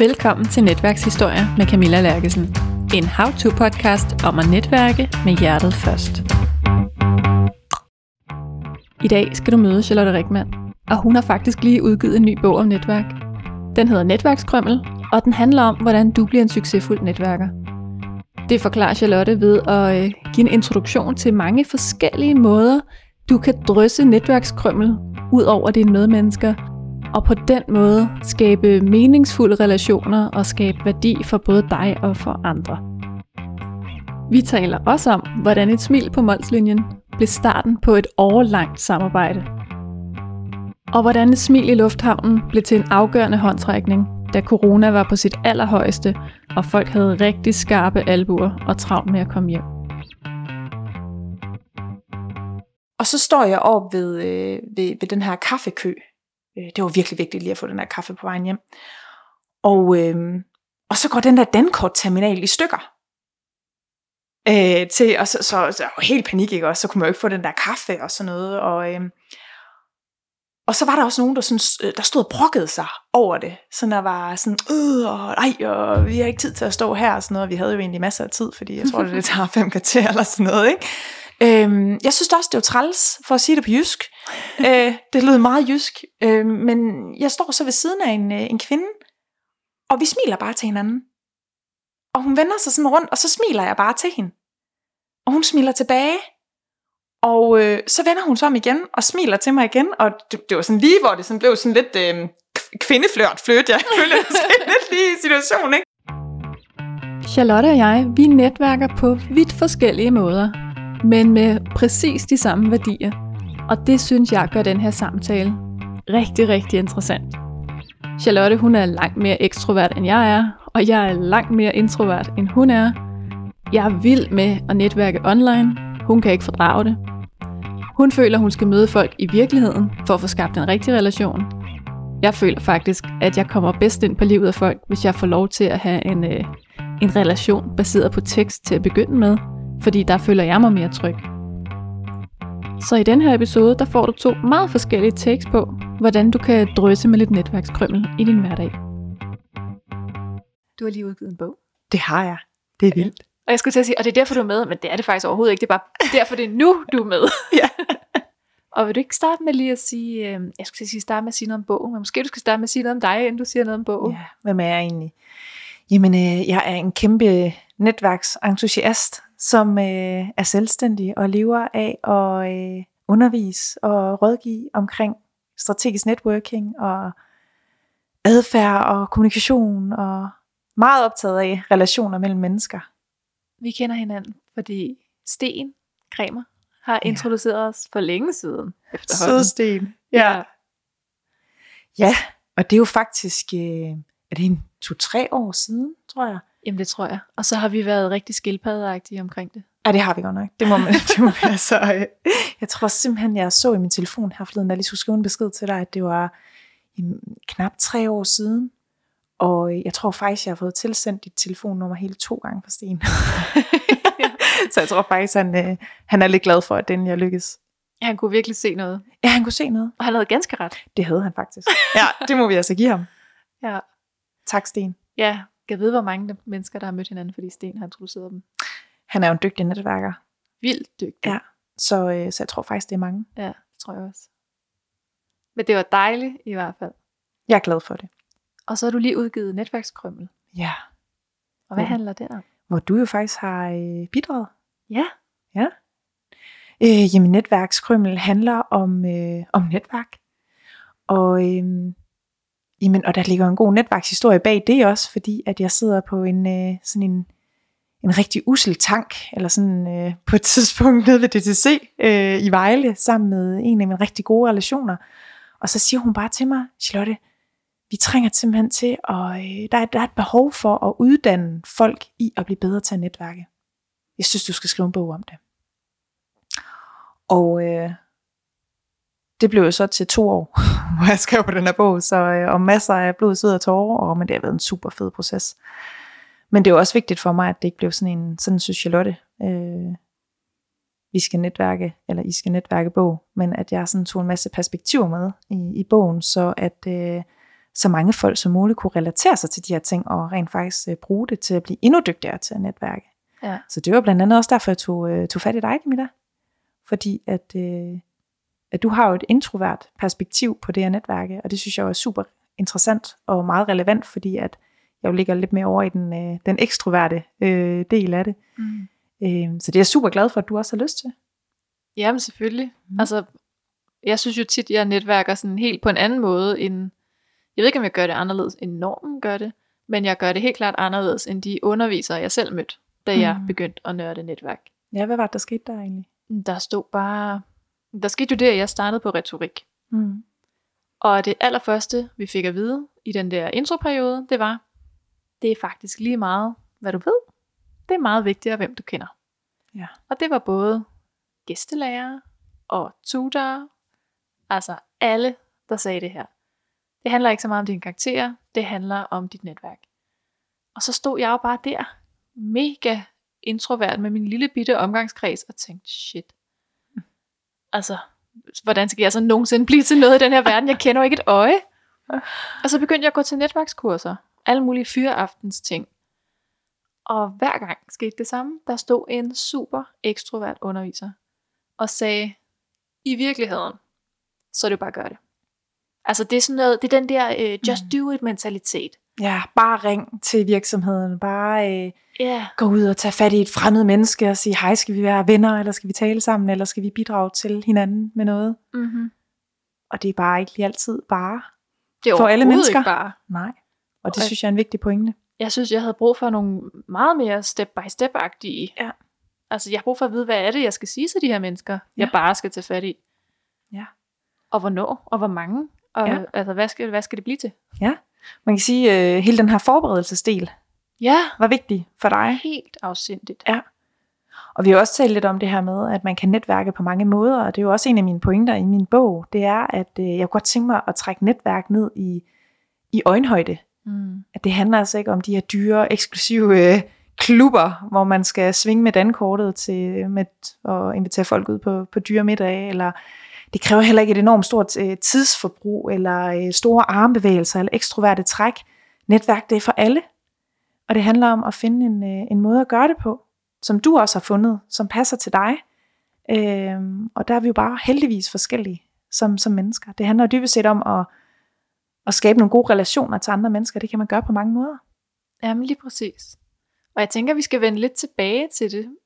Velkommen til Netværkshistorier med Camilla Lærkesen. En how-to-podcast om at netværke med hjertet først. I dag skal du møde Charlotte Rikman, og hun har faktisk lige udgivet en ny bog om netværk. Den hedder Netværkskrømmel, og den handler om, hvordan du bliver en succesfuld netværker. Det forklarer Charlotte ved at øh, give en introduktion til mange forskellige måder, du kan drysse netværkskrømmel ud over dine medmennesker, og på den måde skabe meningsfulde relationer og skabe værdi for både dig og for andre. Vi taler også om, hvordan et smil på målslinjen blev starten på et årlangt samarbejde. Og hvordan et smil i lufthavnen blev til en afgørende håndtrækning, da corona var på sit allerhøjeste, og folk havde rigtig skarpe albuer og travlt med at komme hjem. Og så står jeg op ved, øh, ved, ved den her kaffekø. Øh, det var virkelig vigtigt lige at få den her kaffe på vejen hjem. Og, øh, og så går den der Dankort-terminal i stykker. Øh, til, og så, så, så var helt panik, ikke også? Så kunne man jo ikke få den der kaffe og sådan noget. Og, øh, og så var der også nogen, der, sådan, øh, der stod og brokkede sig over det. Så der var sådan, øh, og, ej, og vi har ikke tid til at stå her og sådan noget. Vi havde jo egentlig masser af tid, fordi jeg tror, det, det tager fem kvarter eller sådan noget, ikke? Øhm, jeg synes også, det var træls, for at sige det på jysk. øh, det lød meget jysk. Øh, men jeg står så ved siden af en, øh, en kvinde, og vi smiler bare til hinanden. Og hun vender sig sådan rundt, og så smiler jeg bare til hende. Og hun smiler tilbage. Og øh, så vender hun sig om igen, og smiler til mig igen. Og det, det var sådan lige, hvor det sådan blev sådan lidt øh, kvindeflørt fløt. Jeg følte, det lidt lige i situationen, ikke? Charlotte og jeg, vi netværker på vidt forskellige måder men med præcis de samme værdier. Og det synes jeg gør den her samtale rigtig, rigtig interessant. Charlotte, hun er langt mere ekstrovert end jeg er, og jeg er langt mere introvert end hun er. Jeg er vild med at netværke online. Hun kan ikke fordrage det. Hun føler, hun skal møde folk i virkeligheden for at få skabt en rigtig relation. Jeg føler faktisk, at jeg kommer bedst ind på livet af folk, hvis jeg får lov til at have en, øh, en relation baseret på tekst til at begynde med – fordi der føler jeg mig mere tryg. Så i den her episode, der får du to meget forskellige takes på, hvordan du kan drøse med lidt netværkskrømmel i din hverdag. Du har lige udgivet en bog. Det har jeg. Det er vildt. Og jeg skulle til at sige, og det er derfor, du er med, men det er det faktisk overhovedet ikke. Det er bare derfor, det er nu, du er med. ja. og vil du ikke starte med lige at sige, øh, jeg skulle til at sige, starte med at sige noget om bogen, men måske du skal starte med at sige noget om dig, inden du siger noget om bogen. Ja, hvem er jeg egentlig? Jamen, øh, jeg er en kæmpe netværksentusiast, som øh, er selvstændig og lever af at øh, undervise og rådgive omkring strategisk networking og adfærd og kommunikation og meget optaget af relationer mellem mennesker. Vi kender hinanden, fordi Sten Kremer har ja. introduceret os for længe siden efterhånden. Så Sten. Ja. Ja, og det er jo faktisk, øh, er det en to-tre år siden, tror jeg, Jamen det tror jeg. Og så har vi været rigtig skildpaddeagtige omkring det. Ja, det har vi godt nok. Det må man det må være så. Øh. Jeg tror simpelthen, jeg så i min telefon her forleden, jeg lige skulle skrive en besked til dig, at det var knap tre år siden. Og jeg tror faktisk, jeg har fået tilsendt dit telefonnummer hele to gange for Sten. så jeg tror faktisk, han, øh, han er lidt glad for, at den jeg lykkes. Ja, han kunne virkelig se noget. Ja, han kunne se noget. Og han havde ganske ret. Det havde han faktisk. Ja, det må vi altså give ham. Ja. Tak, Sten. Ja, jeg ved, hvor mange mennesker, der har mødt hinanden, fordi Sten har introduceret dem. Han er jo en dygtig netværker. Vildt dygtig. Ja, så, øh, så jeg tror faktisk, det er mange. Ja, det tror jeg også. Men det var dejligt i hvert fald. Jeg er glad for det. Og så har du lige udgivet Netværkskrømmel. Ja. Og hvad ja. handler det om? Hvor du jo faktisk har øh, bidraget. Ja. Ja. Øh, jamen, Netværkskrømmel handler om, øh, om netværk. Og øh, Jamen, og der ligger en god netværkshistorie bag det også, fordi at jeg sidder på en øh, sådan en, en rigtig usel tank, eller sådan øh, på et tidspunkt nede ved DTC øh, i Vejle, sammen med en af mine rigtig gode relationer. Og så siger hun bare til mig, Charlotte, vi trænger simpelthen til, og øh, der, er, der er et behov for at uddanne folk i at blive bedre til at netværke. Jeg synes, du skal skrive en bog om det. Og øh, det blev jo så til to år, hvor jeg skrev på den her bog, så, øh, og masser af blod, sved og tårer, og, men det har været en super fed proces. Men det er også vigtigt for mig, at det ikke blev sådan en, sådan synes Charlotte, øh, vi skal netværke, eller I skal netværke bog, men at jeg sådan tog en masse perspektiver med i, i bogen, så at, øh, så mange folk som muligt kunne relatere sig til de her ting, og rent faktisk øh, bruge det til at blive endnu dygtigere til at netværke. Ja. Så det var blandt andet også derfor, jeg tog, øh, tog fat i dig, Camilla. Fordi at, øh, at du har jo et introvert perspektiv på det her netværke, og det synes jeg er super interessant og meget relevant, fordi at jeg jo ligger lidt mere over i den, øh, den ekstroverte øh, del af det. Mm. Øh, så det er jeg super glad for, at du også har lyst til. Jamen selvfølgelig. Mm. Altså, jeg synes jo tit, jeg netværker sådan helt på en anden måde end, jeg ved ikke, om jeg gør det anderledes end normen gør det, men jeg gør det helt klart anderledes end de undervisere, jeg selv mødte, da mm. jeg begyndte at nørde netværk. Ja, hvad var det, der skete der egentlig? Der stod bare, der skete jo det, at jeg startede på retorik. Mm. Og det allerførste, vi fik at vide i den der introperiode, det var, det er faktisk lige meget, hvad du ved. Det er meget vigtigere, hvem du kender. Ja. Og det var både gæstelærere og tutorer, altså alle, der sagde det her. Det handler ikke så meget om dine karakterer, det handler om dit netværk. Og så stod jeg jo bare der, mega introvert med min lille bitte omgangskreds, og tænkte, shit. Altså, hvordan skal jeg så nogensinde blive til noget i den her verden? Jeg kender jo ikke et øje. Og så begyndte jeg at gå til netværkskurser. Alle mulige fyreaftens ting. Og hver gang skete det samme. Der stod en super ekstrovert underviser og sagde, i virkeligheden, så er det jo bare at gøre det. Altså det er sådan noget, det er den der uh, just do it mentalitet. Ja, bare ring til virksomheden. Bare øh, Ja, yeah. gå ud og tage fat i et fremmed menneske og sige, hej, skal vi være venner, eller skal vi tale sammen, eller skal vi bidrage til hinanden med noget? mm-hmm. Og det er bare ikke lige altid bare. det er For alle mennesker? Ikke bare. Nej. Og det Og- synes jeg er en vigtig pointe. Jeg synes, jeg havde brug for nogle meget mere step-by-step-agtige. Ja. Altså, jeg har brug for at vide, hvad er det, jeg skal sige til de her mennesker, ja. jeg Ja. bare skal tage fat i. Ja. Og hvornår, og hvor mange, og Ja. ja. altså, hvad skal, hvad skal det blive til? Man kan sige, at øh, hele den her forberedelsesdel Ja, var vigtig for dig. helt afsindigt. Ja. Og vi har også talt lidt om det her med, at man kan netværke på mange måder, og det er jo også en af mine pointer i min bog, det er, at øh, jeg kunne godt tænke mig at trække netværk ned i, i øjenhøjde. Mm. At det handler altså ikke om de her dyre, eksklusive øh, klubber, hvor man skal svinge med dankortet til med at invitere folk ud på, på dyre middag, eller det kræver heller ikke et enormt stort øh, tidsforbrug, eller øh, store armbevægelser, eller ekstroverte træk. Netværk, det er for alle. Og det handler om at finde en, øh, en måde at gøre det på, som du også har fundet, som passer til dig. Øhm, og der er vi jo bare heldigvis forskellige som, som mennesker. Det handler dybest set om at, at skabe nogle gode relationer til andre mennesker. Det kan man gøre på mange måder. Jamen lige præcis. Og jeg tænker, vi skal vende lidt tilbage til det.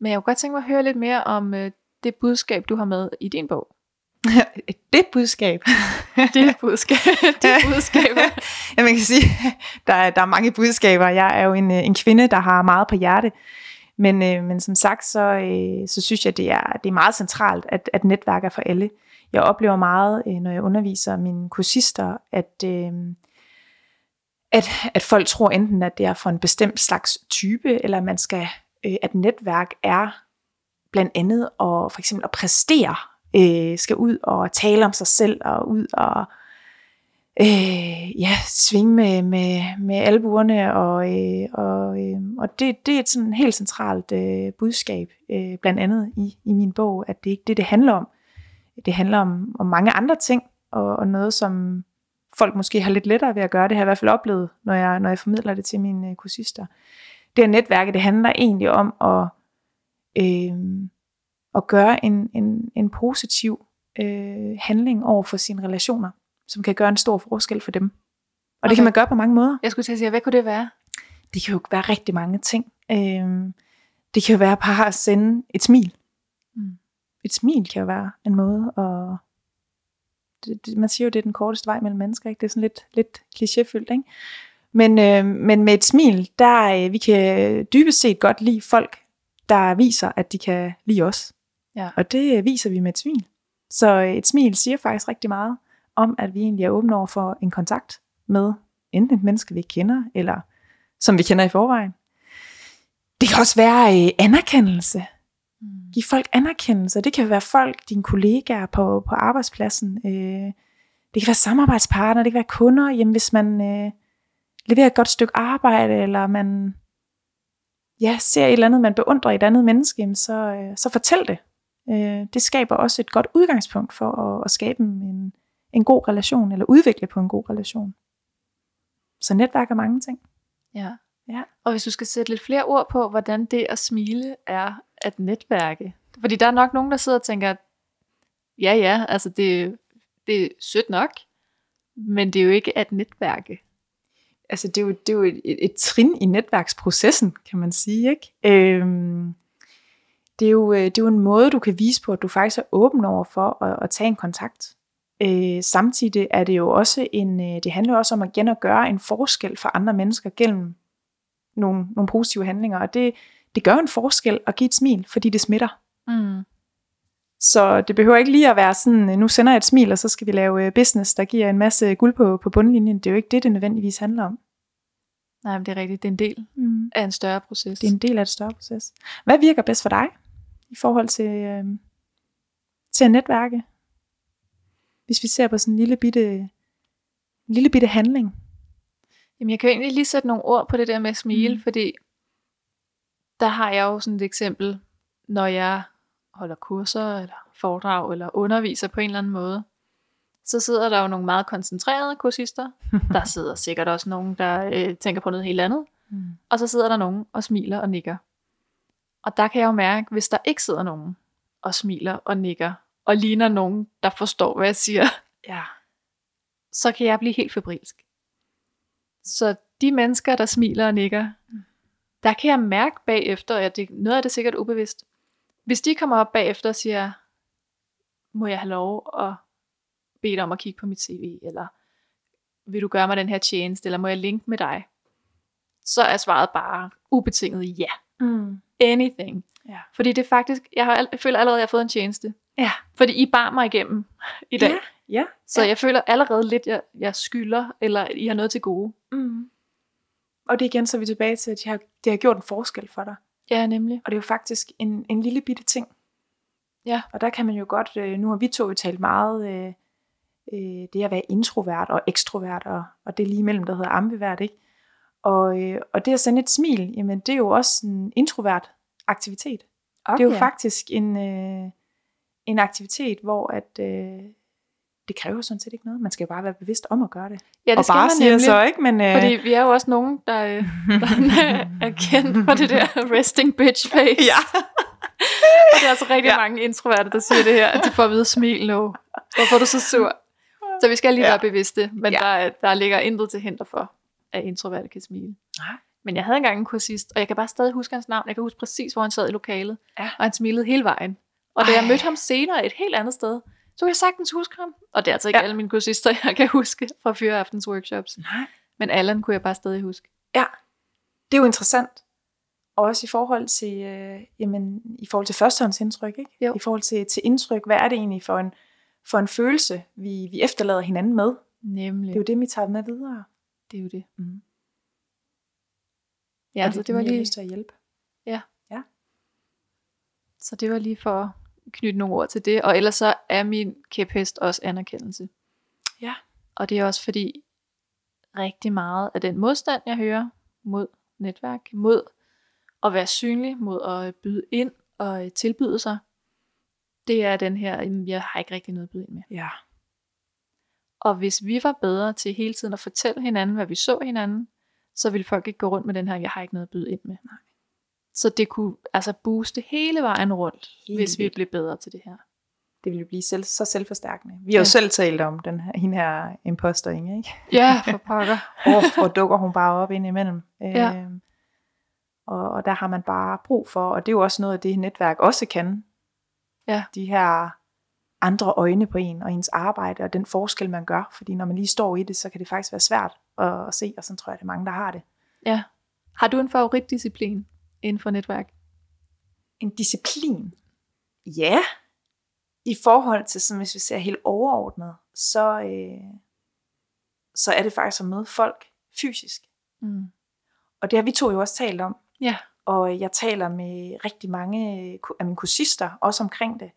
Men jeg kunne godt tænke mig at høre lidt mere om øh, det budskab, du har med i din bog. det budskab. Det budskab. det budskab. ja, man kan sige, der er, der er mange budskaber. Jeg er jo en, øh, en kvinde, der har meget på hjerte. Men, øh, men som sagt, så, øh, så synes jeg, det er, det er meget centralt, at, at netværk er for alle. Jeg oplever meget, øh, når jeg underviser mine kursister, at, øh, at, at folk tror enten, at det er for en bestemt slags type, eller man skal, øh, at netværk er blandt andet at for eksempel at præstere, øh, skal ud og tale om sig selv, og ud og øh, ja, svinge med, med, med albuerne, og, øh, og, øh, og det, det er et sådan helt centralt øh, budskab, øh, blandt andet i, i min bog, at det ikke er det, det handler om. Det handler om, om mange andre ting, og, og noget, som folk måske har lidt lettere ved at gøre. Det har jeg i hvert fald oplevet, når jeg, når jeg formidler det til mine øh, kursister. Det her netværk, det handler egentlig om at, øh, at gøre en, en, en positiv øh, handling over for sine relationer, som kan gøre en stor forskel for dem. Og okay. det kan man gøre på mange måder. Jeg skulle til at sige, hvad kunne det være? Det kan jo være rigtig mange ting. Øh, det kan jo være bare at sende et smil. Mm. Et smil kan jo være en måde at... Det, det, man siger jo, det er den korteste vej mellem mennesker. Ikke? Det er sådan lidt, lidt klichéfyldt. Ikke? Men, øh, men med et smil, der øh, vi kan dybest set godt lide folk, der viser, at de kan lide os. Ja. Og det øh, viser vi med et smil. Så øh, et smil siger faktisk rigtig meget om, at vi egentlig er åbne over for en kontakt med enten et menneske, vi ikke kender, eller som vi kender i forvejen. Det kan også være øh, anerkendelse. Mm. Giv folk anerkendelse. Det kan være folk, dine kollegaer på, på arbejdspladsen. Øh, det kan være samarbejdspartnere, det kan være kunder. Jamen, hvis man øh, leverer et godt stykke arbejde, eller man ja, ser et eller andet, man beundrer et andet menneske, jamen, så, øh, så fortæl det. Øh, det skaber også et godt udgangspunkt for at, at skabe en, en god relation, eller udvikle på en god relation. så netværk er mange ting. Ja. Ja. Og hvis du skal sætte lidt flere ord på, hvordan det at smile er at netværke. Fordi der er nok nogen, der sidder og tænker, ja ja, altså det, det er sødt nok, men det er jo ikke at netværke. Altså det er jo, det er jo et, et, et trin i netværksprocessen, kan man sige. Ikke? Øhm, det, er jo, øh, det er jo en måde, du kan vise på, at du faktisk er åben over for at, at tage en kontakt. Øh, samtidig er det jo også en, øh, det handler også om at igen at gøre en forskel for andre mennesker gennem nogle, nogle positive handlinger, og det, det gør en forskel at give et smil, fordi det smitter. Mm. Så det behøver ikke lige at være sådan, nu sender jeg et smil, og så skal vi lave øh, business, der giver en masse guld på, på bundlinjen. Det er jo ikke det, det nødvendigvis handler om. Nej, men det er rigtigt. Det er en del Mm. af en større proces. Det er en del af et større proces. Hvad virker bedst for dig i forhold til, øh, til at netværke? Hvis vi ser på sådan en lille bitte, en lille bitte handling. Jamen, jeg kan jo egentlig lige sætte nogle ord på det der med at smile, Mm. mm. fordi der har jeg jo sådan et eksempel, når jeg holder kurser, eller foredrag, eller underviser på en eller anden måde, så sidder der jo nogle meget koncentrerede kursister. Der sidder sikkert også nogen, der øh, tænker på noget helt andet. Mm. Og så sidder der nogen og smiler og nikker. Og der kan jeg jo mærke, hvis der ikke sidder nogen og smiler og nikker, og ligner nogen, der forstår, hvad jeg siger, Ja. så kan jeg blive helt febrilsk. Så de mennesker, der smiler og nikker, der kan jeg mærke bagefter, at det, noget af det er sikkert ubevidst. Hvis de kommer op bagefter og siger, må jeg have lov at bede dig om at kigge på mit CV, eller vil du gøre mig den her tjeneste, eller må jeg linke med dig? Så er svaret bare ubetinget ja. Mm. Anything. Ja. Fordi det er faktisk, jeg, har, jeg føler allerede, at jeg har fået en tjeneste. Ja. Fordi I bar mig igennem i dag. Ja. Ja. Så ja. jeg føler allerede lidt, jeg, jeg skylder, eller I har noget til gode. Mm. Og det igen, så er vi tilbage til, at har, det har gjort en forskel for dig. Ja, nemlig. Og det er jo faktisk en, en lille bitte ting. Ja. Og der kan man jo godt, øh, nu har vi to jo talt meget, øh, øh, det at være introvert og ekstrovert, og, og det lige imellem, der hedder ambivert, ikke? Og, øh, og det at sende et smil, jamen det er jo også en introvert aktivitet. Okay. Det er jo faktisk en, øh, en aktivitet, hvor at, øh, det kræver sådan set ikke noget. Man skal jo bare være bevidst om at gøre det. ja, det og skal bare man siger nemlig, så, ikke? Men, øh, Fordi vi er jo også nogen, der, øh, der er kendt for det der resting bitch face. ja. Og det er altså rigtig Ja. mange introverte, der siger det her, at de får at vide, smil nu. Hvorfor er du så sur? Så vi skal lige Ja. være bevidste, men Ja. der, er- der ligger intet til hinder for, at introverte kan smile. Nej. Men jeg havde engang en kursist, og jeg kan bare stadig huske hans navn. Jeg kan huske præcis, hvor han sad i lokalet. Ja. Og han smilede hele vejen. Og da Ej. jeg mødte ham senere et helt andet sted, så kunne jeg sagtens huske ham. Og det er altså ikke Ja. ja. alle mine kursister, jeg kan huske fra fyreaftens workshops. Nej. Men Allan kunne jeg bare stadig huske. Ja, det er jo interessant. Og også i forhold til, øh, jamen, i forhold til førstehåndsindtryk, ikke? Jo. I forhold til, til indtryk, hvad er det egentlig for en, for en følelse, vi, vi efterlader hinanden med? Nemlig. Det er jo det, vi tager med videre. Det, er jo det. Mm. Ja, og så det var lige, lyst til at hjælpe. så det var lige for at knytte nogle ord til det. Og ellers så er min kæphest også anerkendelse. Ja. Og det er også fordi rigtig meget af den modstand, jeg hører mod netværk, mod at være synlig, mod at byde ind og tilbyde sig, det er den her, "Jamen, jeg har ikke rigtig noget at byde ind med. Ja. Og hvis vi var bedre til hele tiden at fortælle hinanden, hvad vi så hinanden, så ville folk ikke gå rundt med den her, jeg har ikke noget at byde ind med. Nej. Så det kunne altså booste hele vejen rundt, Helt hvis vi blev bedre til det her. Det vil jo blive selv, så selvforstærkende. Vi har jo Ja. selv talt om den her, hende her imposter, Inge, ikke? Ja, for pokker. Hvor, hvor dukker hun bare op ind imellem. Ja. Øhm, og, og der har man bare brug for, og det er jo også noget af det, netværk også kan. Ja. De her andre øjne på en, og ens arbejde, og den forskel, man gør. Fordi når man lige står i det, så kan det faktisk være svært at, at se, og sådan tror jeg, det er mange, der har det. Ja. Har du en favoritdisciplin inden for netværk? En disciplin. Ja. I forhold til, sådan, hvis vi ser helt overordnet, så, øh, så er det faktisk at møde folk fysisk. Mm. Og det har vi to jo også talt om. Ja. Og jeg taler med rigtig mange af mine kursister også omkring det.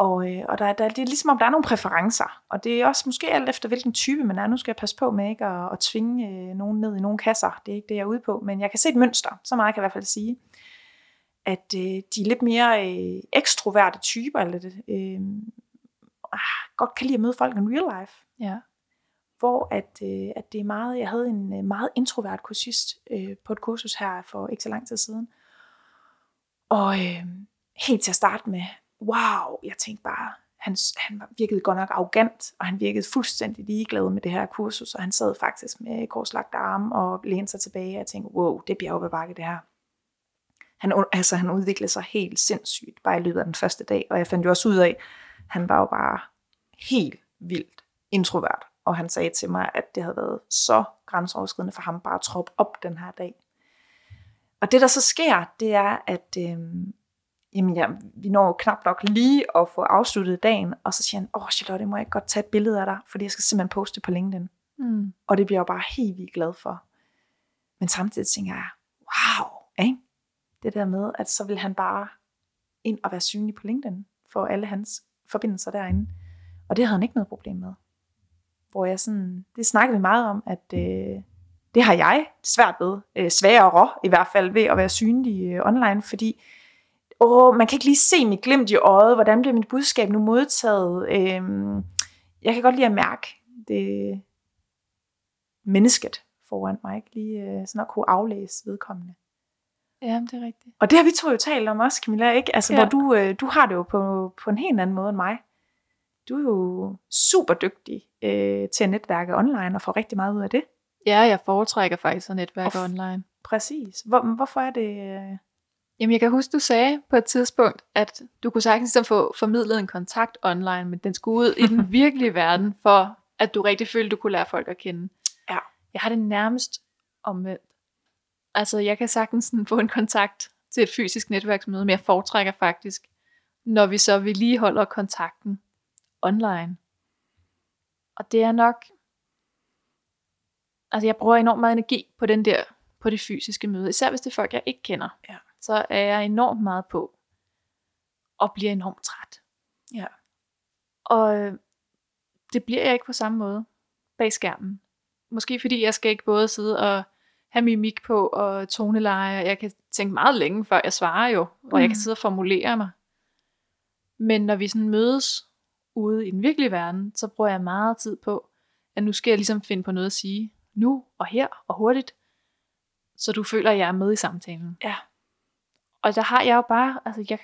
Og, øh, og der, der, det er ligesom om, der er nogle præferencer. Og det er også måske alt efter, hvilken type man er. Nu skal jeg passe på med ikke at, at tvinge øh, nogen ned i nogle kasser. Det er ikke det, jeg er ude på. Men jeg kan se et mønster. Så meget kan jeg i hvert fald sige. At øh, de er lidt mere øh, ekstroverte typer. Eller det, øh, ah, godt kan lide at møde folk in real life. Ja. hvor at, øh, at det er meget, jeg havde en øh, meget introvert kursist øh, på et kursus her for ikke så lang tid siden. Og øh, helt til at starte med, wow, jeg tænkte bare, han, han virkede godt nok arrogant, og han virkede fuldstændig ligeglad med det her kursus, og han sad faktisk med korslagte arme og lænede sig tilbage, og jeg tænkte, wow, det bliver op ad bakke det her. Han, altså, han udviklede sig helt sindssygt, bare i løbet af den første dag, og jeg fandt jo også ud af, han var jo bare helt vildt introvert, og han sagde til mig, at det havde været så grænseoverskridende for ham bare at troppe op den her dag. Og det der så sker, det er, at øh, jamen ja, vi når knap nok lige at få afsluttet dagen, og så siger han, åh Charlotte, må jeg godt tage et billede af dig, fordi jeg skal simpelthen poste på LinkedIn. Mm. Og det bliver jeg bare helt vildt glad for. Men samtidig tænker jeg, wow, ikke? det der med, at så vil han bare ind og være synlig på LinkedIn, for alle hans forbindelser derinde. Og det havde han ikke noget problem med. Hvor jeg sådan, det snakkede vi meget om, at øh, det har jeg svært ved, øh, sværere i hvert fald ved at være synlig øh, online, fordi åh, man kan ikke lige se mit glimt i øjet, hvordan bliver mit budskab nu modtaget. Øhm, jeg kan godt lide at mærke det mennesket foran mig, ikke? lige øh, sådan at kunne aflæse vedkommende. Ja, det er rigtigt. Og det har vi to jo talt om også, Camilla, ikke? Altså, ja. hvor du, øh, du har det jo på, på en helt anden måde end mig. Du er jo super dygtig øh, til at netværke online og få rigtig meget ud af det. Ja, jeg foretrækker faktisk at netværke f- online. Præcis. Hvor, hvorfor er det... Øh... Jamen, jeg kan huske, du sagde på et tidspunkt, at du kunne sagtens ligesom få formidlet en kontakt online, men den skulle ud i den virkelige verden, for at du rigtig følte, du kunne lære folk at kende. Ja. Jeg har det nærmest omvendt. Altså, jeg kan sagtens sådan få en kontakt til et fysisk netværksmøde, men jeg foretrækker faktisk, når vi så vedligeholder kontakten online. Og det er nok, altså jeg bruger enormt meget energi på den der, på det fysiske møde, især hvis det er folk, jeg ikke kender. Ja. Så er jeg enormt meget på, og bliver enormt træt. Ja. Og øh, det bliver jeg ikke på samme måde bag skærmen. Måske fordi jeg skal ikke både sidde og have mimik på og toneleje. Jeg kan tænke meget længe, før jeg svarer jo, og mm. jeg kan sidde og formulere mig. Men når vi sådan mødes ude i den virkelige verden, så bruger jeg meget tid på, at nu skal jeg ligesom finde på noget at sige, nu og her og hurtigt, så du føler, at jeg er med i samtalen. Ja. Og der har jeg jo bare, altså jeg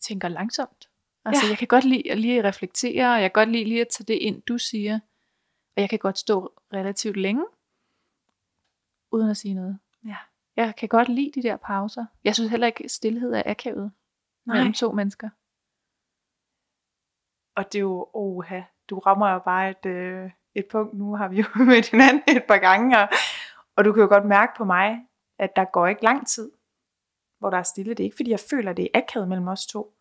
tænker langsomt. Altså ja. jeg kan godt lide at lige reflektere, og jeg kan godt lide lige at tage det ind, du siger. Og jeg kan godt stå relativt længe, uden at sige noget. Ja. Jeg kan godt lide de der pauser. Jeg synes heller ikke, at stillhed er akavet Nej. mellem to mennesker. Og det er jo, oha, du rammer jo bare et, øh, et punkt. Nu har vi jo mødt hinanden et par gange, og, og du kan jo godt mærke på mig, at der går ikke lang tid, hvor der er stille. Det er ikke, fordi jeg føler, at det er akavet mellem os to.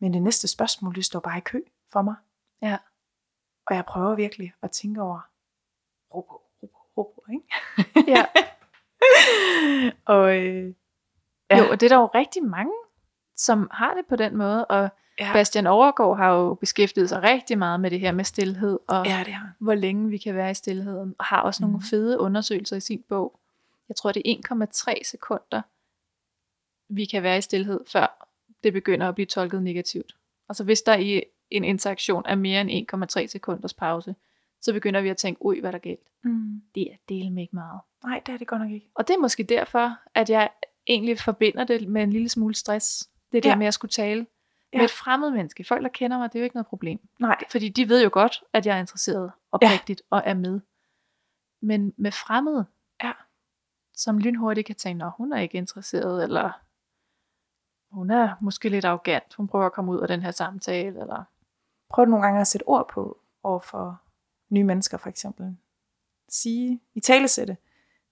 Men det næste spørgsmål, det står bare i kø for mig. Ja. Og jeg prøver virkelig at tænke over, ro på, ro på, ro på, ikke? Ja. og øh, Ja. Jo, og det er der jo rigtig mange, som har det på den måde, og ja, Bastian Overgaard har jo beskæftiget sig rigtig meget med det her med stillhed, og ja, det har hvor længe vi kan være i stillheden, og har også nogle Mhm. fede undersøgelser i sin bog. Jeg tror, det er 1,3 sekunder, vi kan være i stillhed, før det begynder at blive tolket negativt. Altså hvis der i en interaktion er mere end 1,3 sekunders pause, så begynder vi at tænke, ui, hvad er der galt? Mm. Det er del med ikke meget. Nej, det er det godt nok ikke. Og det er måske derfor, at jeg egentlig forbinder det med en lille smule stress. Det der Ja. med at skulle tale Ja. med et fremmed menneske. Folk, der kender mig, det er jo ikke noget problem. Nej, Fordi de ved jo godt, at jeg er interesseret oprigtigt ja. og er med. Men med fremmede, Ja. som lynhurtigt kan tænke, at hun er ikke interesseret, eller hun er måske lidt arrogant, hun prøver at komme ud af den her samtale, eller prøv nogle gange at sætte ord på over for nye mennesker for eksempel. Sige, i talesætte.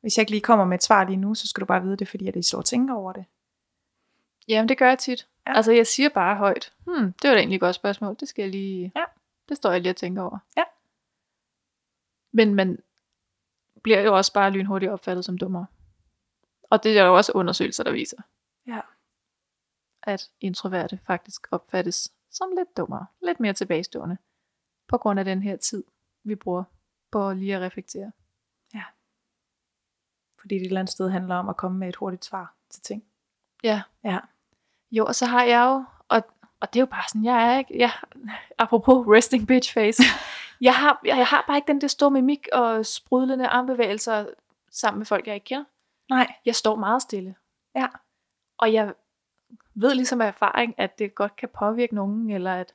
Hvis jeg ikke lige kommer med et svar lige nu, så skal du bare vide det, fordi jeg står og tænker over det. Jamen, det gør jeg tit. Ja. Altså, jeg siger bare højt, hmm, det var da egentlig et godt spørgsmål, det skal jeg lige, Ja. det står jeg lige og tænker over. Ja. Men man bliver jo også bare lynhurtigt opfattet som dummer. Og det er der jo også undersøgelser, der viser, Ja. At introverte faktisk opfattes som lidt dummere, lidt mere tilbagestående, på grund af den her tid, vi bruger på lige at reflektere. Fordi det et eller andet sted handler om at komme med et hurtigt svar til ting. Ja. Ja. Jo, og så har jeg jo, og, og det er jo bare sådan, jeg er ikke, ja, apropos resting bitch face, Jeg har, jeg, jeg har bare ikke den der store mimik og sprudlende armbevægelser sammen med folk, jeg ikke kender. Nej. Jeg står meget stille. Ja. Og jeg ved ligesom af erfaring, at det godt kan påvirke nogen, eller at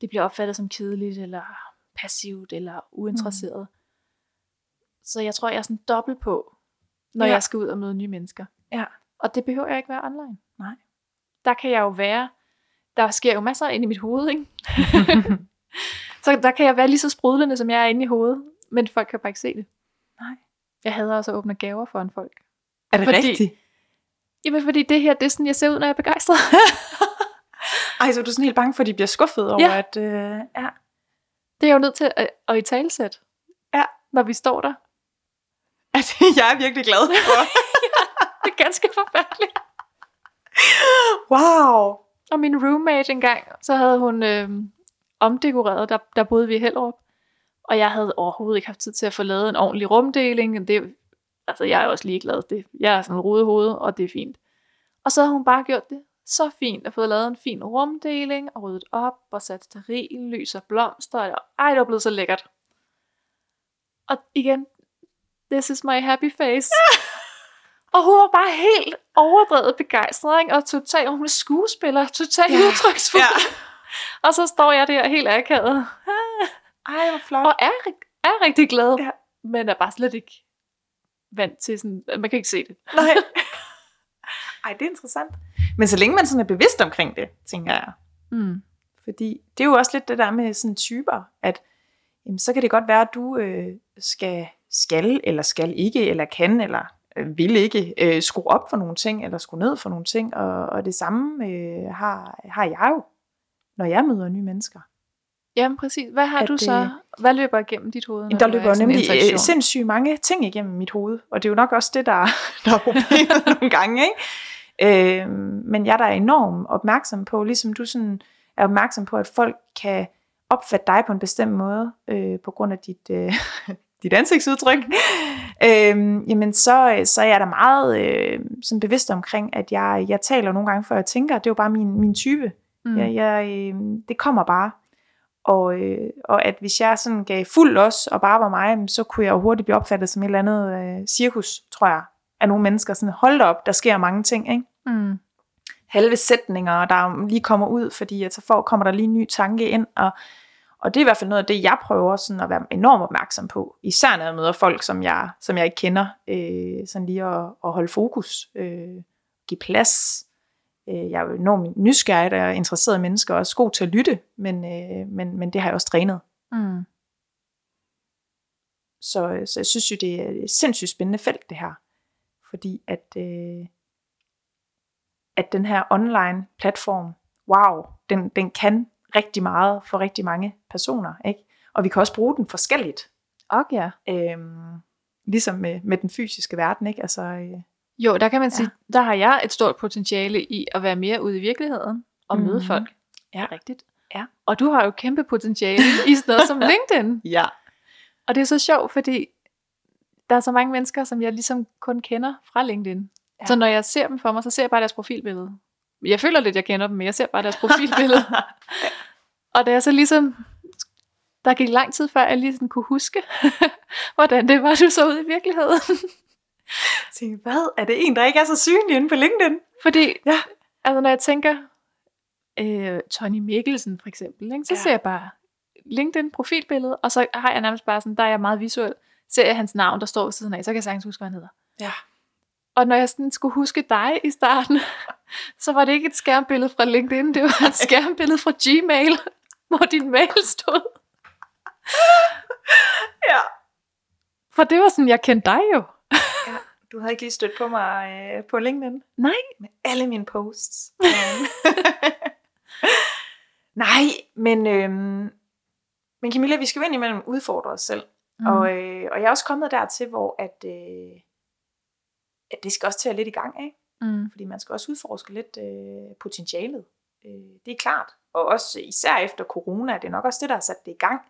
det bliver opfattet som kedeligt, eller passivt, eller uinteresseret. Mm. Så jeg tror, jeg er sådan dobbelt på, når Ja. jeg skal ud og møde nye mennesker. Ja. Og det behøver jeg ikke være online. Nej. Der kan jeg jo være, der sker jo masser ind i mit hoved, ikke? så der kan jeg være lige så sprudlende, som jeg er inde i hovedet, men folk kan bare ikke se det. Nej. Jeg hader også at åbne gaver for en folk. Er det Fordi- rigtigt? Jamen, fordi det her, det er sådan, jeg ser ud, når jeg er begejstret. Ej, så er du sådan helt bange for, at de bliver skuffet over, Ja. at... Øh, ja. Det er jeg jo nødt til at, at i talesæt. Ja. Når vi står der. At jeg er virkelig glad for. Det er ganske forfærdeligt. wow. Og min roommate engang, så havde hun øh, omdekoreret, der, der boede vi i Hellerup. Og jeg havde overhovedet ikke haft tid til at få lavet en ordentlig rumdeling. Det, altså, jeg er også ligeglad. Det, jeg er sådan en hoved, og det er fint. Og så havde hun bare gjort det så fint, og fået lavet en fin rumdeling, og ryddet op, og sat steril, lys og blomster. Og, ej, det var blevet så lækkert. Og igen, this is my happy face. og hun var bare helt overdrevet begejstret, ikke? og total, hun er skuespiller, totalt ja. udtryksfuld. Ja. Og så står jeg der helt akavet, Ej, hvor flot. og er, er rigtig glad, ja. men er bare slet ikke vant til sådan, at man kan ikke se det. Nej. Ej, det er interessant. Men så længe man sådan er bevidst omkring det, tænker jeg. Mm. Fordi det er jo også lidt det der med sådan typer, at jamen, så kan det godt være, at du øh, skal, skal, eller skal ikke, eller kan, eller øh, vil ikke øh, skrue op for nogle ting, eller skrue ned for nogle ting. Og, og det samme øh, har, har jeg jo, når jeg møder nye mennesker. Jamen præcis. Hvad har At, du så? Hvad løber igennem dit hoved? Der er løber jo nemlig øh, interaktion? sindssygt mange ting igennem mit hoved, og det er jo nok også det, der, der er problemet nogle gange. Ikke? Øh, men jeg er da enormt opmærksom på, ligesom du sådan er opmærksom på, at folk kan opfatte dig på en bestemt måde, øh, på grund af dit, øh, dit ansigtsudtryk, øh, jamen så, så er jeg da meget øh, sådan bevidst omkring, at jeg, jeg taler nogle gange, før jeg tænker, det er jo bare min, min type. Mm. Jeg, jeg, øh, det kommer bare. Og, øh, og at hvis jeg sådan gav fuld los og bare var mig, så kunne jeg jo hurtigt blive opfattet som et eller andet øh, cirkus, tror jeg, af nogle mennesker. Sådan, hold op, der sker mange ting, ikke? Mm. halve sætninger, der lige kommer ud, fordi at så får, kommer der lige en ny tanke ind, og, og det er i hvert fald noget af det, jeg prøver sådan at være enormt opmærksom på, især når jeg møder folk, som jeg, som jeg ikke kender, øh, sådan lige at, at holde fokus, øh, give plads. Øh, jeg er jo enormt nysgerrig og interesseret i mennesker, og også god til at lytte, men, øh, men, men det har jeg også trænet. Mm. Så, så jeg synes jo, det er et sindssygt spændende felt, det her. Fordi at, øh, at den her online platform, wow, den, den kan rigtig meget for rigtig mange personer. Ikke? Og vi kan også bruge den forskelligt. Og ja. Øhm, ligesom med, med den fysiske verden. Ikke? Altså, øh, Jo, der kan man Ja. sige, der har jeg et stort potentiale i at være mere ude i virkeligheden og møde Mhm. folk. Ja. Rigtigt. Ja. Og du har jo kæmpe potentiale i sådan noget som LinkedIn. ja. Og det er så sjovt, fordi der er så mange mennesker, som jeg ligesom kun kender fra LinkedIn. Ja. Ja. Så når jeg ser dem for mig, så ser jeg bare deres profilbillede. Jeg føler lidt, jeg kender dem, men jeg ser bare deres profilbillede. og da jeg så ligesom, der gik lang tid før, jeg lige sådan kunne huske, hvordan det var, du så ud i virkeligheden. Tænk, hvad? Er det en, der ikke er så synlig inde på LinkedIn? Fordi, Ja. altså når jeg tænker, øh, Tony Mikkelsen for eksempel, ikke, så Ja. ser jeg bare LinkedIn profilbillede, og så har jeg nærmest bare sådan, der er jeg meget visuel, ser jeg hans navn, der står ved siden af, så kan jeg sagtens huske, hvad han hedder. Ja. Og når jeg sådan skulle huske dig i starten, så var det ikke et skærmbillede fra LinkedIn, det var et skærmbillede fra Gmail, hvor din mail stod. Ja. For det var sådan, jeg kendte dig jo. Du havde ikke lige stødt på mig øh, på LinkedIn? Nej. Med alle mine posts. Nej, men, øhm, men Camilla, vi skal jo indimellem udfordre os selv. Mm. Og, øh, og jeg er også kommet dertil, hvor at, øh, at det skal også til at lidt i gang, ikke? mm. Fordi man skal også udforske lidt øh, potentialet. Øh, det er klart. Og også især efter corona, det er nok også det, der har sat det i gang.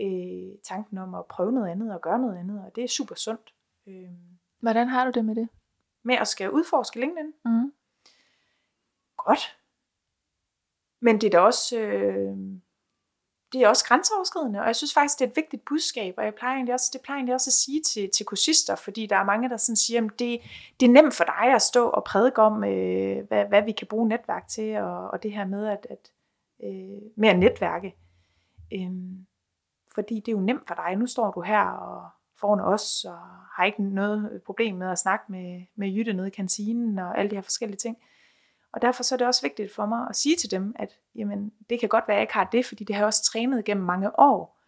Øh, tanken om at prøve noget andet og gøre noget andet, og det er super sundt. Øh, Hvordan har du det med det? med at skal udforske LinkedIn. Mm. Godt. Men det er da også, øh, det er også grænseoverskridende, og jeg synes faktisk, det er et vigtigt budskab, og jeg plejer egentlig også, det plejer egentlig også at sige til, til kursister, fordi der er mange, der sådan siger, at det, det er nemt for dig at stå og prædike om, øh, hvad, hvad vi kan bruge netværk til, og, og det her med at, at øh, med at netværke. Øhm, fordi det er jo nemt for dig. Nu står du her og foran os, og har ikke noget problem med at snakke med, med Jytte nede i kantinen, og alle de her forskellige ting. Og derfor så er det også vigtigt for mig at sige til dem, at jamen, det kan godt være, at jeg ikke har det, fordi det har jeg også trænet gennem mange år,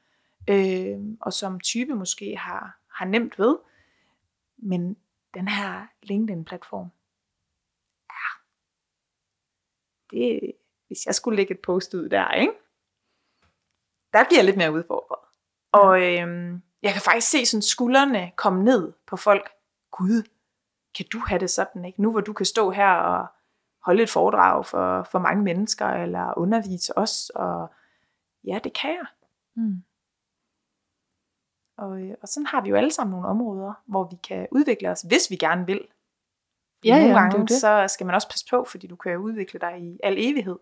øh, og som type måske har, har nemt ved. Men den her LinkedIn-platform, ja, det, hvis jeg skulle lægge et post ud der, ikke? der bliver jeg lidt mere udfordret. Og øh, jeg kan faktisk se sådan skuldrene komme ned på folk. Gud, kan du have det sådan, ikke? Nu hvor du kan stå her og holde et foredrag for, for mange mennesker, eller undervise os, og ja, det kan jeg. Mm. Og, øh, og sådan har vi jo alle sammen nogle områder, hvor vi kan udvikle os, hvis vi gerne vil. Ja, nogle ja, gange, det det. så skal man også passe på, fordi du kan jo udvikle dig i al evighed.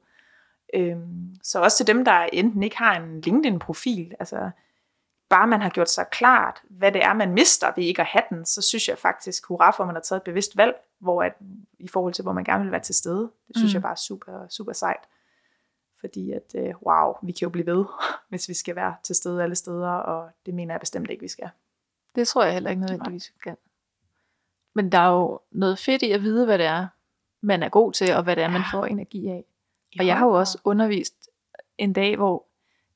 Øhm, så også til dem, der enten ikke har en LinkedIn-profil, altså bare man har gjort sig klart, hvad det er, man mister ved ikke at have den, så synes jeg faktisk, hurra for, at man har taget et bevidst valg, hvor at, i forhold til, hvor man gerne vil være til stede. Det synes mm. jeg bare er super, super sejt. Fordi at, øh, wow, vi kan jo blive ved, hvis vi skal være til stede alle steder, og det mener jeg bestemt ikke, vi skal. Det tror jeg heller ikke nødvendigvis, vi kan. Men der er jo noget fedt i at vide, hvad det er, man er god til, og hvad det er, man får energi af. Og jeg har jo også undervist en dag, hvor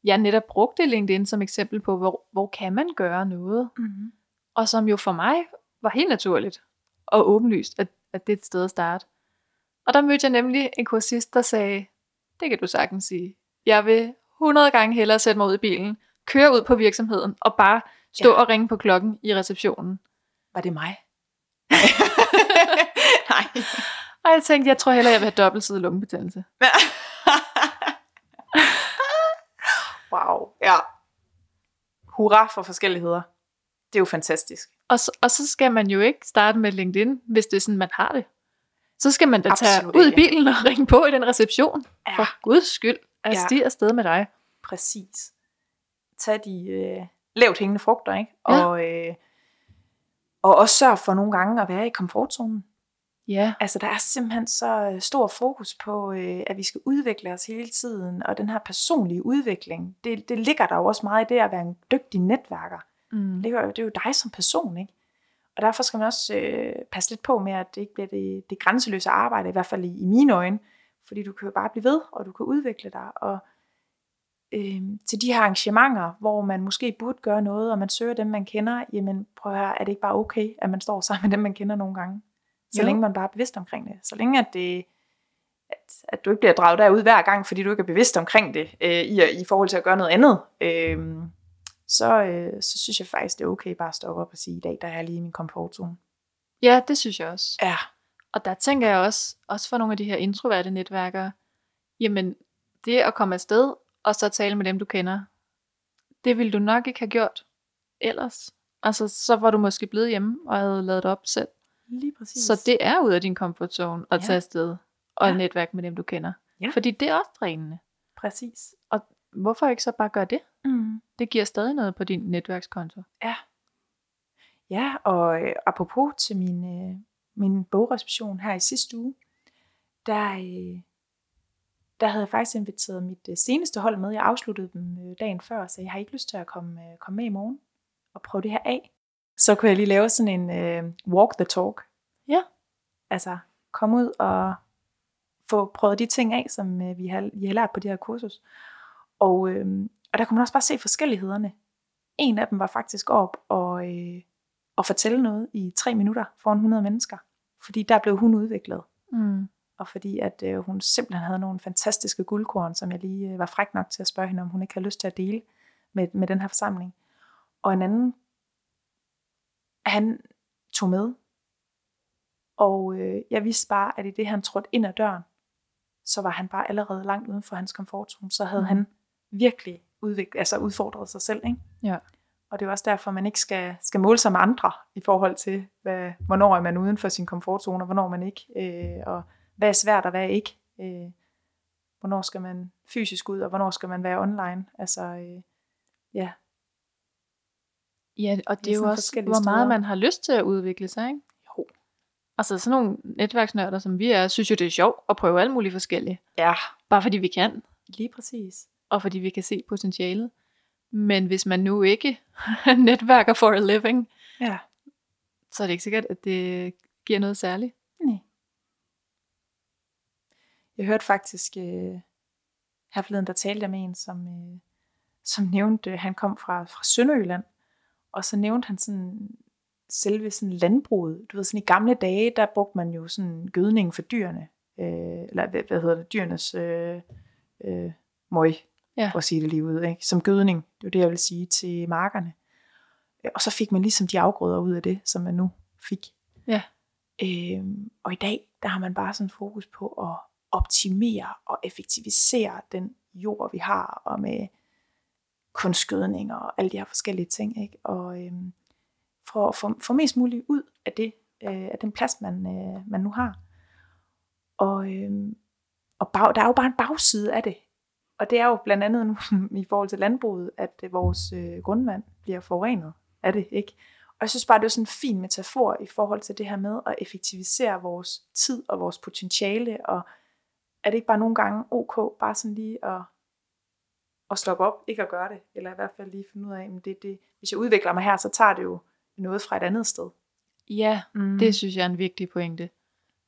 jeg netop brugte LinkedIn som eksempel på, hvor, hvor kan man gøre noget. Mm-hmm. Og som jo for mig var helt naturligt og åbenlyst, at, at det er et sted at starte. Og der mødte jeg nemlig en kursist, der sagde, det kan du sagtens sige. Jeg vil 100 gange hellere sætte mig ud i bilen, køre ud på virksomheden og bare stå ja. og ringe på klokken i receptionen. Var det mig? Nej. Og jeg tænkte, jeg tror hellere, jeg vil have dobbeltsidig lungebetændelse. Wow, ja. Hurra for forskelligheder. Det er jo fantastisk. Og så, og så skal man jo ikke starte med LinkedIn, hvis det er sådan, man har det. Så skal man da tage Absolut ud i bilen og ringe på i den reception. Ja. For guds skyld, at ja. stige afsted med dig. Præcis. Tag de øh, lavt hængende frugter, ikke? Ja. Og, øh, og også sørg for nogle gange at være i komfortzonen. Ja. Altså der er simpelthen så øh, stor fokus på, øh, at vi skal udvikle os hele tiden, og den her personlige udvikling, det, det ligger der jo også meget i det at være en dygtig netværker. Mm. Det, er jo, det er jo dig som person, ikke? Og derfor skal man også øh, passe lidt på med, at det ikke bliver det, det grænseløse arbejde, i hvert fald i, i mine øjne, fordi du kan jo bare blive ved, og du kan udvikle dig, og øh, til de her arrangementer, hvor man måske burde gøre noget, og man søger dem, man kender, jamen prøv at høre, er det ikke bare okay, at man står sammen med dem, man kender nogle gange? Så jo. længe man bare er bevidst omkring det. Så længe at, det, at, at du ikke bliver draget derud hver gang, fordi du ikke er bevidst omkring det, øh, i, i forhold til at gøre noget andet, øh, så, øh, så synes jeg faktisk, det er okay bare at stoppe op og sige, i dag der er jeg lige i min komfortzone. Ja, det synes jeg også. Ja. Og der tænker jeg også, også for nogle af de her introverte netværkere, jamen det at komme afsted, og så tale med dem, du kender, det ville du nok ikke have gjort ellers. Altså, så var du måske blevet hjemme og havde lavet det op selv. Lige præcis. Så det er ud af din comfort zone at ja. tage afsted og ja. netværk med dem, du kender. Ja. Fordi det er også drænende. Præcis. Og hvorfor ikke så bare gøre det? Mm. Det giver stadig noget på din netværkskonto. Ja. Ja, og øh, apropos til min, øh, min bogreception her i sidste uge, der, øh, der havde jeg faktisk inviteret mit øh, seneste hold med. Jeg afsluttede dem øh, dagen før, så jeg har ikke lyst til at komme, øh, komme med i morgen og prøve det her af så kunne jeg lige lave sådan en øh, walk the talk. Ja. Altså, komme ud og få prøvet de ting af, som øh, vi, har, vi har lært på de her kursus. Og, øh, og der kunne man også bare se forskellighederne. En af dem var faktisk op og, øh, og fortælle noget i tre minutter foran 100 mennesker. Fordi der blev hun udviklet. Mm. Og fordi at øh, hun simpelthen havde nogle fantastiske guldkorn, som jeg lige øh, var fræk nok til at spørge hende, om hun ikke havde lyst til at dele med, med den her forsamling. Og en anden han tog med. Og øh, jeg vidste bare, at i det han trådte ind ad døren, så var han bare allerede langt uden for hans komfortzone. Så havde mm. han virkelig udviklet, altså udfordret sig selv. Ikke? Ja. Og det er også derfor, man ikke skal, skal måle sig med andre i forhold til, hvad, hvornår er man uden for sin komfortzone, og hvornår man ikke. Øh, og hvad er svært, og hvad er ikke. Øh, hvornår skal man fysisk ud, og hvornår skal man være online. Altså, øh, ja. Ja, og det, Det er er jo også, hvor meget steder. man har lyst til at udvikle sig, ikke? Jo. Altså sådan nogle netværksnørder, som vi er, synes jo, det er sjovt at prøve alle mulige forskellige. Ja, Bare fordi vi kan, lige præcis. og fordi vi kan se potentialet. Men hvis man nu ikke netværker for a living, Ja. så er det ikke sikkert, at det giver noget særligt. Nej. Jeg hørte faktisk, øh, her forleden, der talte jeg med en, som, øh, som nævnte, øh, han kom fra, fra Sønderjylland, og så nævnte han sådan selve sådan landbruget. Du ved, sådan i gamle dage, der brugte man jo sådan gødning for dyrene, øh, eller hvad, hvad hedder det, dyrenes øh, øh, møg, Ja. for at sige det lige ud, ikke? som gødning. Det er det, jeg vil sige til markerne. Øh, Og så fik man ligesom de afgrøder ud af det, som man nu fik. Ja. Øhm, og i dag, der har man bare sådan fokus på at optimere og effektivisere den jord, vi har, og med kunstgødning og alle de her forskellige ting. Ikke? Og øhm, for at få, få mest muligt ud af det, øh, af den plads, man, øh, man nu har. Og, øhm, og bag, der er jo bare en bagside af det. Og det er jo blandt andet nu i forhold til landbruget, at øh, vores øh, grundvand bliver forurenet af det, ikke? Og jeg synes bare, det er sådan en fin metafor i forhold til det her med at effektivisere vores tid og vores potentiale, og er det ikke bare nogle gange ok, bare sådan lige at, at stoppe op, ikke at gøre det, eller i hvert fald lige finde ud af, at det, det, hvis jeg udvikler mig her, så tager det jo noget fra et andet sted. Ja, Mm. det synes jeg er en vigtig pointe.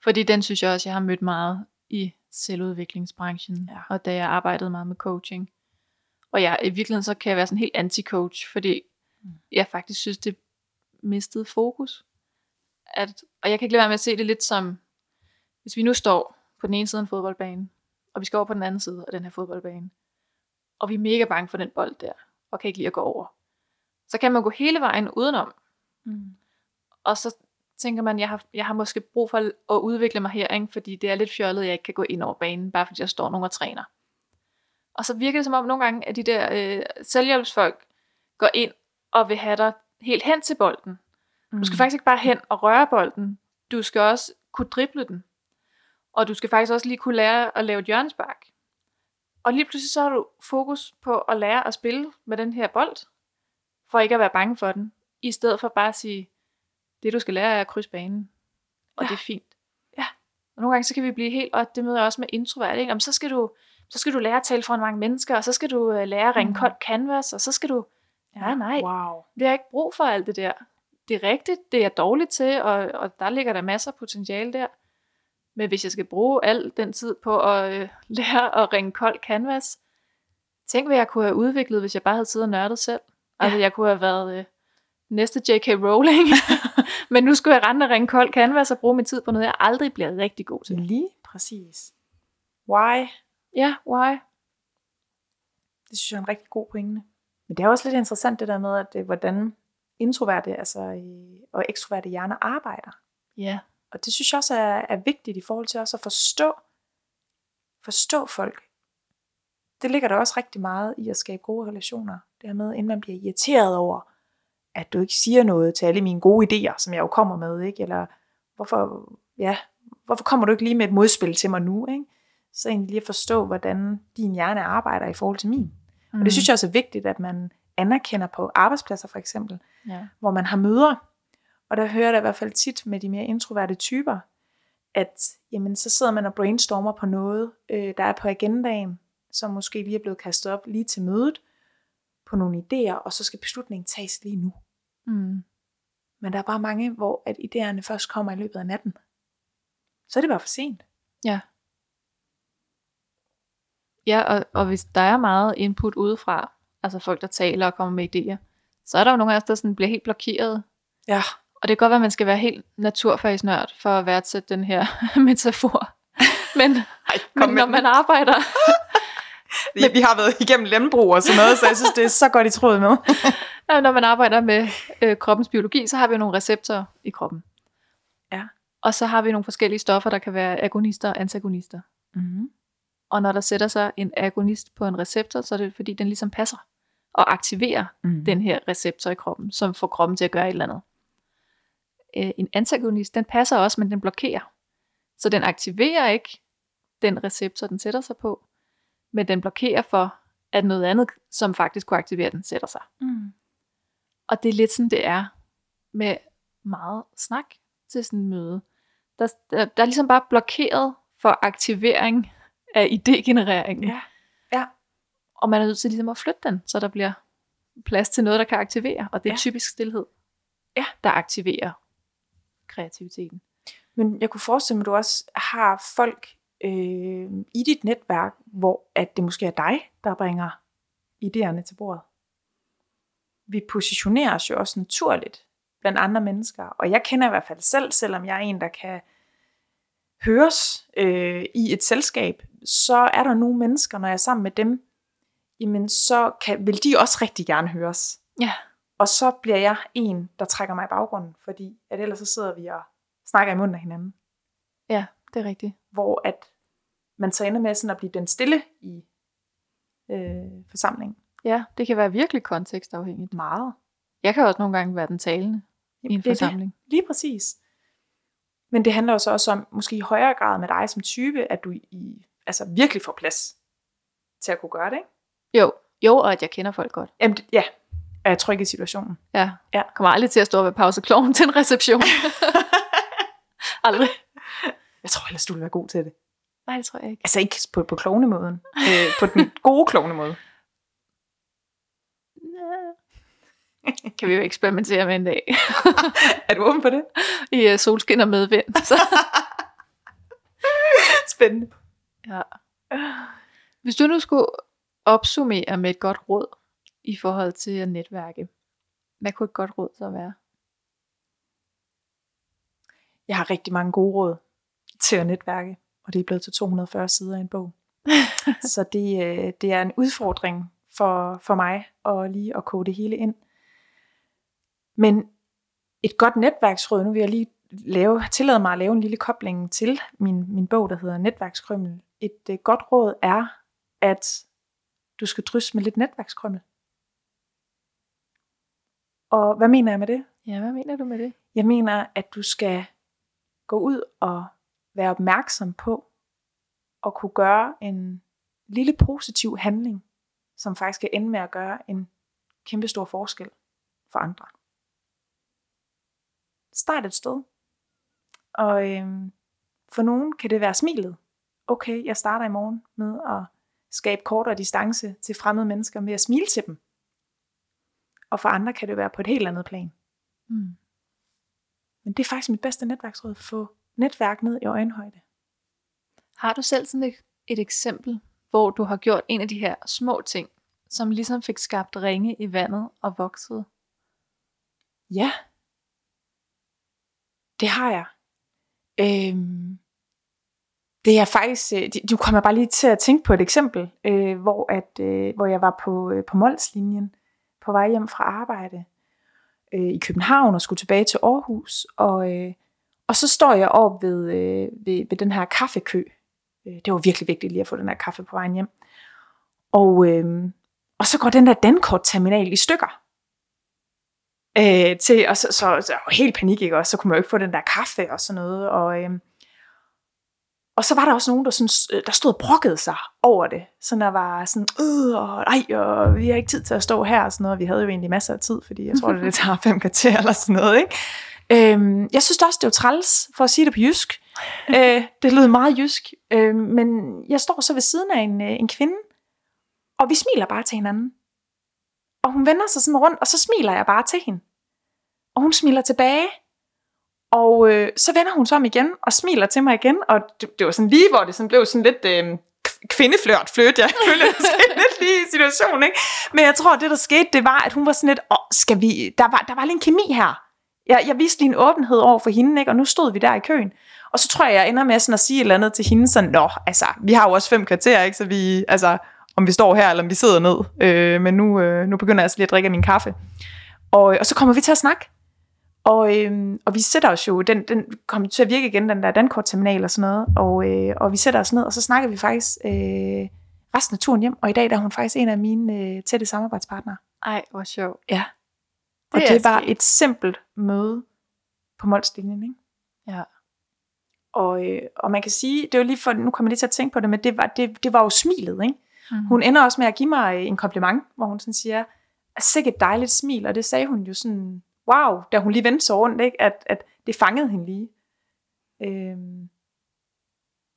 Fordi den synes jeg også, jeg har mødt meget i selvudviklingsbranchen, Ja. og da jeg arbejdede meget med coaching. Og jeg, i virkeligheden så kan jeg være sådan helt anti-coach, fordi Mm. jeg faktisk synes, det mistede fokus. At, og jeg kan ikke lade være med at se det lidt som, hvis vi nu står på den ene side af en fodboldbane, og vi skal over på den anden side af den her fodboldbane, og vi er mega bange for den bold der, og kan ikke lide at gå over. Så kan man gå hele vejen udenom, Mm. og så tænker man, jeg har, jeg har måske brug for at udvikle mig her, ikke? fordi det er lidt fjollet, at jeg ikke kan gå ind over banen, bare fordi jeg står nogen og træner. Og så virker det som om nogle gange, at de der øh, selvhjælpsfolk går ind og vil have dig helt hen til bolden. Du skal faktisk ikke bare hen og røre bolden, du skal også kunne drible den. Og du skal faktisk også lige kunne lære at lave et hjørnespark. Og lige pludselig så har du fokus på at lære at spille med den her bold, for ikke at være bange for den, i stedet for bare at sige, det du skal lære er at krydse banen, og Ja. det er fint. Ja. Og nogle gange så kan vi blive helt, og det møder jeg også med introvert, ikke? Jamen, så skal du så skal du lære at tale foran mange mennesker, og så skal du øh, lære at ringe Mm. koldt canvas, og så skal du, ja, nej, Wow. det har jeg ikke brug for alt det der. Det er rigtigt, det er jeg dårlig til, og, og der ligger der masser af potentiale der. Men hvis jeg skal bruge al den tid på at øh, lære at ringe kold canvas, tænk hvad jeg kunne have udviklet, hvis jeg bare havde siddet og nørdet selv. Altså jeg kunne have været øh, næste J.K. Rowling, men nu skulle jeg rende og ringe kold canvas og bruge min tid på noget, jeg aldrig bliver rigtig god til. Lige præcis. Why? Ja, why? Det synes jeg er en rigtig god pointe. Men det er også lidt interessant det der med, at øh, hvordan introverte altså, øh, og ekstroverte hjerner arbejder. Ja, Og det synes jeg også er, er vigtigt i forhold til også at forstå, forstå folk. Det ligger der også rigtig meget i at skabe gode relationer. Det her med, inden man bliver irriteret over, at du ikke siger noget til alle mine gode idéer, som jeg jo kommer med, ikke? Eller hvorfor, ja, hvorfor kommer du ikke lige med et modspil til mig nu, ikke? Så egentlig lige at forstå, hvordan din hjerne arbejder i forhold til min. Og det synes jeg også er vigtigt, at man anerkender på arbejdspladser for eksempel, ja. hvor man har møder. Og der hører jeg i hvert fald tit med de mere introverte typer, at jamen, så sidder man og brainstormer på noget, øh, der er på agendaen, som måske lige er blevet kastet op lige til mødet, på nogle idéer, og så skal beslutningen tages lige nu. Mm. Men der er bare mange, hvor at idéerne først kommer i løbet af natten. Så er det bare for sent. Ja. Ja, og, og hvis der er meget input udefra, altså folk, der taler og kommer med idéer, så er der jo nogle af os, der sådan bliver helt blokeret. Ja. Og det kan godt være, at man skal være helt naturfagsnørd for at værdsætte den her metafor. Men, Ej, men når man arbejder, vi, vi har været igennem landbrug og sådan noget, så jeg synes, det er så godt i tråd med. når man arbejder med øh, kroppens biologi, så har vi jo nogle receptorer i kroppen. Ja. Og så har vi nogle forskellige stoffer, der kan være agonister og antagonister. Mm-hmm. Og når der sætter sig en agonist på en receptor, så er det fordi, den ligesom passer og aktiverer Mm. den her receptor i kroppen, som får kroppen til at gøre et eller andet. Øh, En antagonist, den passer også, men den blokerer. Så den aktiverer ikke den receptor, den sætter sig på, men den blokerer for, at noget andet, som faktisk kunne aktivere den, sætter sig. Mm. Og det er lidt sådan, det er med meget snak til sådan en møde. Der, der, der er ligesom bare blokeret for aktivering af idégenereringen. Ja. Ja. Og man er nødt til ligesom at flytte den, så der bliver plads til noget, der kan aktivere. Og det er Ja. typisk stillhed, Ja. der aktiverer kreativiteten. Men jeg kunne forestille mig, at du også har folk øh, i dit netværk, hvor at det måske er dig, der bringer idéerne til bordet. Vi positionerer os jo også naturligt blandt andre mennesker, og jeg kender i hvert fald selv, selvom jeg er en, der kan høres øh, i et selskab, så er der nogle mennesker, når jeg er sammen med dem, jamen så kan, vil de også rigtig gerne høres. Ja. Og så bliver jeg en, der trækker mig i baggrunden, fordi at ellers så sidder vi og snakker i munden af hinanden Ja, det er rigtigt. hvor at man så ender med sådan at blive den stille i øh, forsamlingen. Ja, det kan være virkelig kontekstafhængigt. Meget. Jeg kan også nogle gange være den talende i en det er det. forsamling. Lige præcis. Men det handler jo så også om, måske i højere grad med dig som type, at du i, altså virkelig får plads til at kunne gøre det. Ikke? Jo, jo, og at jeg kender folk godt. Jamen, ja, er jeg tryg i situationen. Ja. Ja. Kommer aldrig til at stå ved pausekloven til en reception. aldrig. Jeg tror ellers, du vil være god til det. Nej, det tror jeg ikke. Altså ikke på, på klovnemåden. øh, på den gode klovnemåde. kan vi jo eksperimentere med en dag. er du åben for det? I uh, solskin og medvind. Så. Spændende. Ja. Hvis du nu skulle opsummere med et godt råd i forhold til at netværke, hvad kunne et godt råd så være? Jeg har rigtig mange gode råd til at netværke, og det er blevet til 240 sider i en bog. Så det, øh, det er en udfordring for, for mig at lige at koge det hele ind. Men et godt netværksråd, nu vil jeg lige lave, tillade mig at lave en lille kobling til min, min bog, der hedder Netværkskrømmel. Et øh, godt råd er, at du skal drysse med lidt netværkskrømmel. Og hvad mener jeg med det? Ja, hvad mener du med det? Jeg mener, at du skal gå ud og være opmærksom på at kunne gøre en lille positiv handling, som faktisk kan ende med at gøre en kæmpe stor forskel for andre. Start et sted. Og øhm, for nogen kan det være smilet. Okay, jeg starter i morgen med at skabe kortere distance til fremmede mennesker med at smile til dem. Og for andre kan det være på et helt andet plan. Mm. Men det er faktisk mit bedste netværksråd. Få netværk ned i øjenhøjde. Har du selv sådan et, et eksempel, hvor du har gjort en af de her små ting, som ligesom fik skabt ringe i vandet og vokset? Ja. Det har jeg. Øhm, det er faktisk, øh, du kommer bare lige til at tænke på et eksempel, øh, hvor, at, øh, hvor jeg var på, øh, på Molslinjen på vej hjem fra arbejde øh, i København og skulle tilbage til Aarhus. Og, øh, og så står jeg op ved, øh, ved, ved den her kaffekø. Øh, det var virkelig vigtigt lige at få den her kaffe på vejen hjem. Og, øh, og så går den der Dankort-terminal i stykker. Øh, til, og så, så, så og helt panik, ikke også? Så kunne man jo ikke få den der kaffe og sådan noget. Og, øh, og så var der også nogen, der, sådan, øh, der stod og brokkede sig over det. Så der var sådan, øh, og, ej, og vi har ikke tid til at stå her og sådan noget. Vi havde jo egentlig masser af tid, fordi jeg tror, det, tager fem kvarter eller sådan noget. Ikke? Øhm, jeg synes også, det var træls, for at sige det på jysk. øh, det lød meget jysk. Øh, men jeg står så ved siden af en, øh, en kvinde, og vi smiler bare til hinanden. Og hun vender sig sådan rundt, og så smiler jeg bare til hende. Og hun smiler tilbage. Og øh, så vender hun sig om igen og smiler til mig igen. Og det, det var sådan lige, hvor det sådan blev sådan lidt øh, kvindeflørt fløt. Jeg følte, det lidt lige i situationen. Ikke? Men jeg tror, det der skete, det var, at hun var sådan lidt, Åh, skal vi, der var, der var lige en kemi her. Jeg, jeg viste lige en åbenhed over for hende, ikke? og nu stod vi der i køen. Og så tror jeg, jeg ender med sådan at sige et eller andet til hende, sådan, nå, altså, vi har jo også fem kvarter, ikke? så vi, altså, om vi står her, eller om vi sidder ned. Øh, men nu, øh, nu begynder jeg altså lige at drikke min kaffe. Og, og så kommer vi til at snakke. Og, øh, og vi sætter os jo, den, den kommer til at virke igen, den der dankortterminal og sådan noget. Og, øh, og vi sætter os ned, og så snakker vi faktisk øh, resten af turen hjem. Og i dag der er hun faktisk en af mine øh, tætte samarbejdspartnere. Ej, hvor sjovt. Ja. Og Det det, er det var et simpelt møde på Molslinjen, ikke? Ja. Og, øh, og man kan sige, det var lige for, nu kommer jeg lige til at tænke på det, men det var, det, det var jo smilet, ikke? Mm. Hun ender også med at give mig en kompliment, hvor hun sådan siger, sikkert et dejligt smil, og det sagde hun jo sådan, wow, da hun lige vendte sig rundt, ikke? At, at det fangede hende lige. Øhm,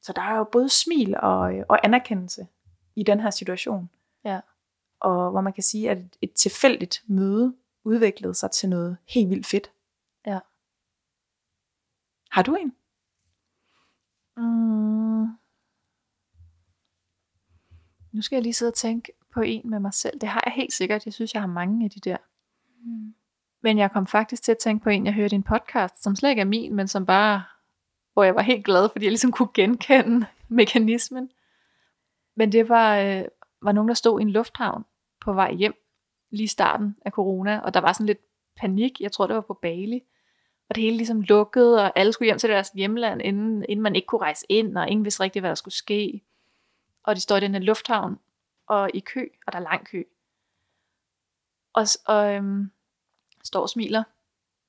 så der er jo både smil og, og anerkendelse i den her situation. Ja. Og hvor man kan sige, at et, et tilfældigt møde udviklede sig til noget helt vildt fedt. Ja. Har du en? Mm. Nu skal jeg lige sidde og tænke på en med mig selv. Det har jeg helt sikkert. Jeg synes, jeg har mange af de der. Men jeg kom faktisk til at tænke på en, jeg hørte i en podcast, som slet ikke er min, men som bare, hvor jeg var helt glad, fordi jeg ligesom kunne genkende mekanismen. Men det var, øh, var nogen, der stod i en lufthavn på vej hjem, lige i starten af corona, og der var sådan lidt panik. Jeg tror, det var på Bali. Og det hele ligesom lukkede, og alle skulle hjem til deres hjemland, inden, inden man ikke kunne rejse ind, og ingen vidste rigtigt, hvad der skulle ske. Og de står i den her lufthavn, og i kø, og der er lang kø. Og, og øhm, står og smiler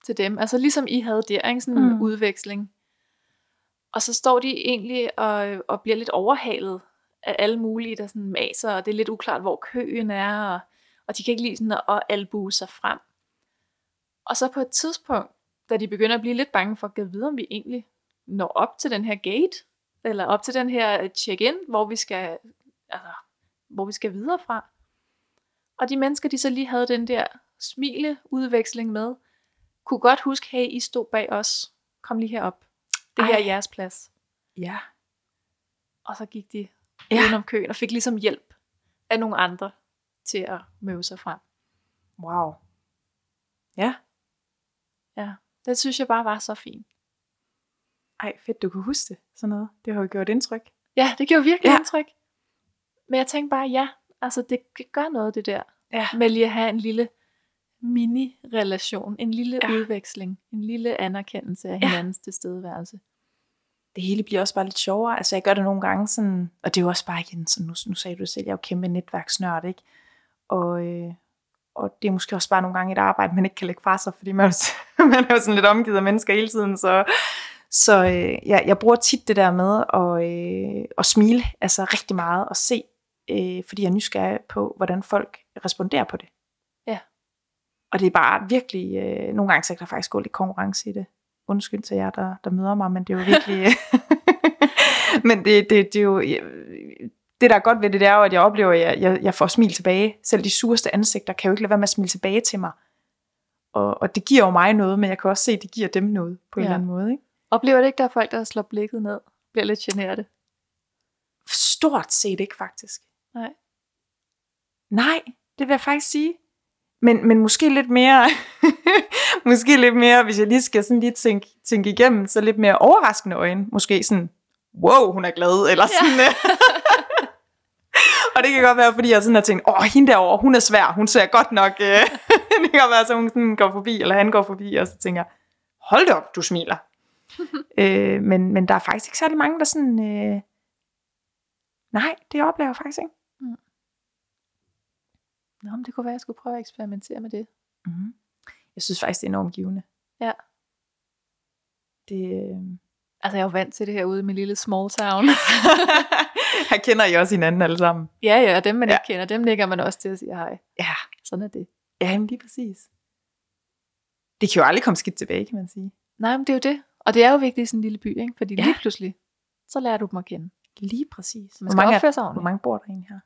til dem. Altså ligesom I havde der, ikke? sådan en Mm. udveksling. Og så står de egentlig og, og bliver lidt overhalet af alle mulige, der sådan maser, og det er lidt uklart, hvor køen er, og, og de kan ikke lide sådan at, at albue sig frem. Og så på et tidspunkt, da de begynder at blive lidt bange for at gå videre, om vi egentlig når op til den her gate, eller op til den her check-in, hvor vi skal, altså, hvor vi skal videre fra. Og de mennesker, de så lige havde den der smileudveksling med, kunne godt huske, hey, I stod bag os. Kom lige herop. Det her Ej. er jeres plads. Ja. Og så gik de Ja. udenom køen og fik ligesom hjælp af nogle andre til at møde sig frem. Wow. Ja. Ja, det synes jeg bare var så fint. Ej, fedt, du kan huske det. Sådan noget. Det har jo gjort indtryk. Ja, det gjorde virkelig ja. indtryk. Men jeg tænkte bare, ja, altså det det gør noget det der, Ja. med lige at have en lille mini-relation, en lille Ja. ja. udveksling, en lille anerkendelse af Ja. hinandens tilstedeværelse. det hele bliver også bare lidt sjovere. Altså jeg gør det nogle gange sådan, og det er jo også bare igen, sådan, nu, nu sagde du selv, jeg er jo kæmpe netværksnørd, ikke? Og, øh, og det er måske også bare nogle gange et arbejde, man ikke kan lægge fra sig, fordi man, er man er jo sådan lidt omgivet af mennesker hele tiden, så, så øh, jeg, jeg bruger tit det der med at, øh, at smile, altså rigtig meget, og se, øh, fordi jeg er nysgerrig på, hvordan folk responderer på det. Og det er bare virkelig, øh, nogle gange så kan der faktisk gå lidt konkurrence i det. Undskyld til jer, der, der møder mig, men det er jo virkelig... men det, det, det er jo... Det, der er godt ved det, det er jo, at jeg oplever, at jeg, jeg, jeg får smil tilbage. Selv de sureste ansigter kan jo ikke lade være med at smile tilbage til mig. Og, og det giver jo mig noget, men jeg kan også se, at det giver dem noget på en Ja. eller anden måde. Ikke? Oplever det ikke, der er folk, der slår blikket ned, bliver lidt generte? Stort set ikke, faktisk. Nej. Nej, det vil jeg faktisk sige. Men, men måske lidt mere, måske lidt mere, hvis jeg lige skal sådan lige tænke, tænke igennem, så lidt mere overraskende øjne. Måske sådan, wow, hun er glad, eller sådan. Ja. og det kan godt være, fordi jeg sådan har tænkt, åh, hende derovre, hun er svær, hun ser godt nok, øh. det kan være, så hun sådan går forbi, eller han går forbi, og så tænker, hold da op, du smiler. øh, men, men der er faktisk ikke særlig mange, der sådan, øh, nej, det oplever jeg faktisk ikke. Nå, men det kunne være, at jeg skulle prøve at eksperimentere med det. Mm-hmm. Jeg synes faktisk, det er enormt givende. Ja. Det, øh... Altså, jeg er jo vant til det her ude i min lille small town. Her kender I også hinanden alle sammen. ja, ja, dem man Ja. ikke kender, dem ligger man også til at sige hej. Ja, Sådan er det. ja jamen lige præcis. Det kan jo aldrig komme skidt tilbage, kan man sige. Nej, men det er jo det. Og det er jo vigtigt i sådan en lille by, ikke? Fordi Ja. lige pludselig, så lærer du dem at kende. Lige præcis. Man Hvor skal mange, er, opføre sig hvor ordentligt. mange bor der egentlig her?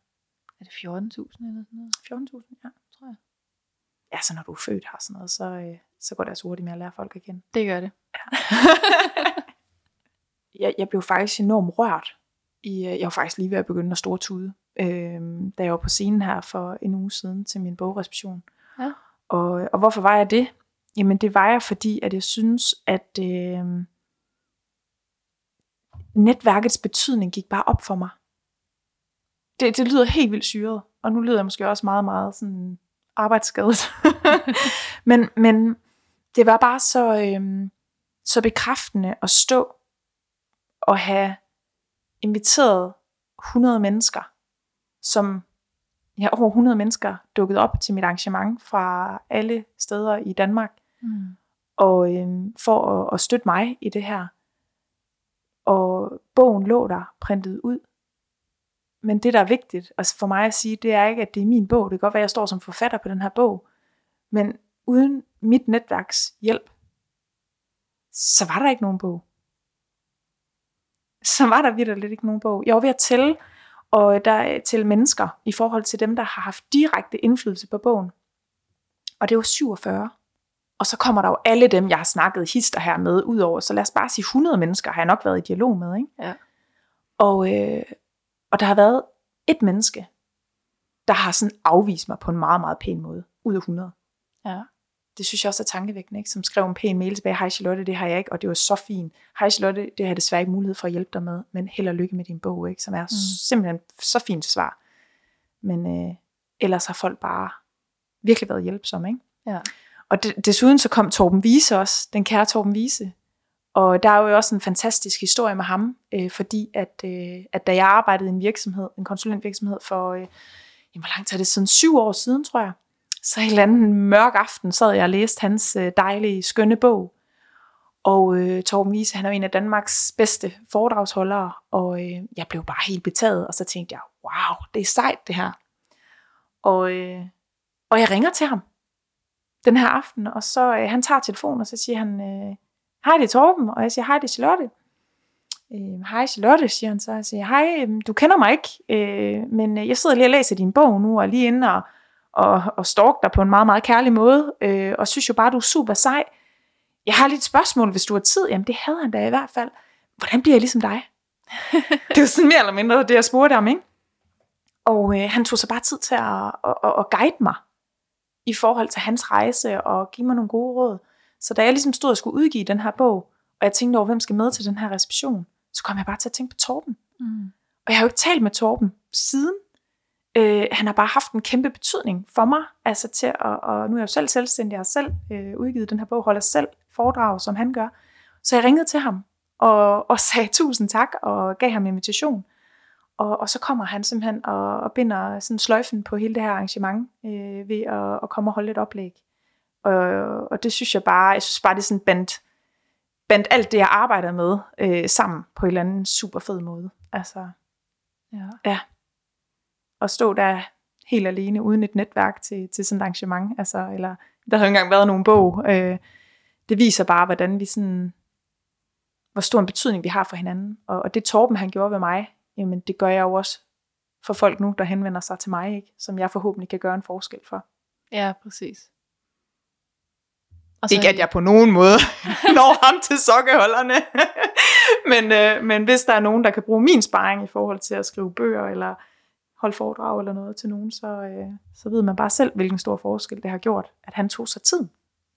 Er det 14.000 eller sådan noget, 14.000, ja. tror jeg. Ja, så når du er født her og sådan noget, så, øh, så går det altså hurtigt med at lære folk at kende. Det gør det. jeg, jeg blev faktisk enormt rørt. I, øh, jeg var faktisk lige ved at begynde at store tude, øh, da jeg var på scenen her for en uge siden til min bogreception. Ja. Og, og hvorfor var jeg det? Jamen det var jeg, fordi at jeg synes, at øh, netværkets betydning gik bare op for mig. Det, det lyder helt vildt syret, og nu lyder jeg måske også meget, meget sådan arbejdsskadet. men, men det var bare så, øh, så bekræftende at stå og have inviteret 100 mennesker, som ja, over 100 mennesker dukket op til mit arrangement fra alle steder i Danmark, Mm. og øhm, for at, at støtte mig i det her. Og bogen lå der printet ud men det, der er vigtigt altså for mig at sige, det er ikke, at det er min bog. Det kan godt være, at jeg står som forfatter på den her bog. Men uden mit netværks hjælp, så var der ikke nogen bog. Så var der virkelig lidt ikke nogen bog. Jeg var ved at tælle, og der til mennesker i forhold til dem, der har haft direkte indflydelse på bogen. Og det var 47. Og så kommer der jo alle dem, jeg har snakket hister her med, udover. Så lad os bare sige 100 mennesker, har jeg nok været i dialog med. Ikke? Ja. Og, øh, og der har været et menneske, der har sådan afvist mig på en meget, meget pæn måde, ud af 100. Ja. Det synes jeg også er tankevækkende, ikke? som skrev en pæn mail tilbage, hej Charlotte, det har jeg ikke, og det var så fint. Hej Charlotte, det har jeg desværre ikke mulighed for at hjælpe dig med, men held og lykke med din bog, ikke? som er mm. simpelthen så fint svar. Men øh, ellers har folk bare virkelig været hjælpsomme. Ikke? Ja. Og de, desuden så kom Torben Vise også, den kære Torben Vise. Og der er jo også en fantastisk historie med ham, øh, fordi at, øh, at da jeg arbejdede i en virksomhed, en konsulentvirksomhed for, øh, jamen, hvor langt er det siden? Syv år siden, tror jeg. Så en eller anden mørk aften sad jeg og læste hans øh, dejlige, skønne bog. Og øh, Torben Wiese, han er en af Danmarks bedste foredragsholdere, og øh, jeg blev bare helt betaget, og så tænkte jeg, wow, det er sejt det her. Og, øh, og jeg ringer til ham den her aften, og så øh, han tager telefonen, og så siger han, øh, hej det er Torben, og jeg siger, hej det er Charlotte. Øh, hej Charlotte, siger han så. Jeg siger, hej, øh, du kender mig ikke, øh, men øh, jeg sidder lige og læser din bog nu, og lige inde og, og, og stalk dig på en meget, meget kærlig måde, øh, og synes jo bare, du er super sej. Jeg har lidt et spørgsmål, hvis du har tid. Jamen det havde han da i hvert fald. Hvordan bliver jeg ligesom dig? det var sådan mere eller mindre det, jeg spurgte ham, ikke? Og øh, han tog sig bare tid til at, at, at, at guide mig i forhold til hans rejse og give mig nogle gode råd. Så da jeg ligesom stod og skulle udgive den her bog, og jeg tænkte over, hvem skal med til den her reception, så kom jeg bare til at tænke på Torben. Mm. Og jeg har jo ikke talt med Torben siden. Øh, han har bare haft en kæmpe betydning for mig, altså til at, og nu er jeg jo selv selvstændig, jeg har selv øh, udgivet den her bog, holder selv foredrag, som han gør. Så jeg ringede til ham og, og sagde tusind tak og gav ham invitation. Og, og så kommer han simpelthen og, og binder sådan sløjfen på hele det her arrangement øh, ved at, at komme og holde et oplæg. Og, og det synes jeg bare, jeg synes bare, det er sådan bandt, bandt alt det, jeg arbejder med øh, sammen på en eller anden super fed måde. Altså, Ja. ja. At stå der helt alene, uden et netværk til, til sådan et arrangement. Altså, eller, der har jo ikke engang været nogen bog. Øh, det viser bare, hvordan vi sådan, hvor stor en betydning vi har for hinanden. Og, og det Torben han gjorde ved mig, jamen det gør jeg jo også for folk nu, der henvender sig til mig, ikke? som jeg forhåbentlig kan gøre en forskel for. ja, præcis. Og Ikke at jeg på nogen måde når ham til sokkeholderne. men, øh, men hvis der er nogen, der kan bruge min sparring i forhold til at skrive bøger, eller holde foredrag eller noget til nogen, så, øh, så ved man bare selv, hvilken stor forskel det har gjort, at han tog sig tid.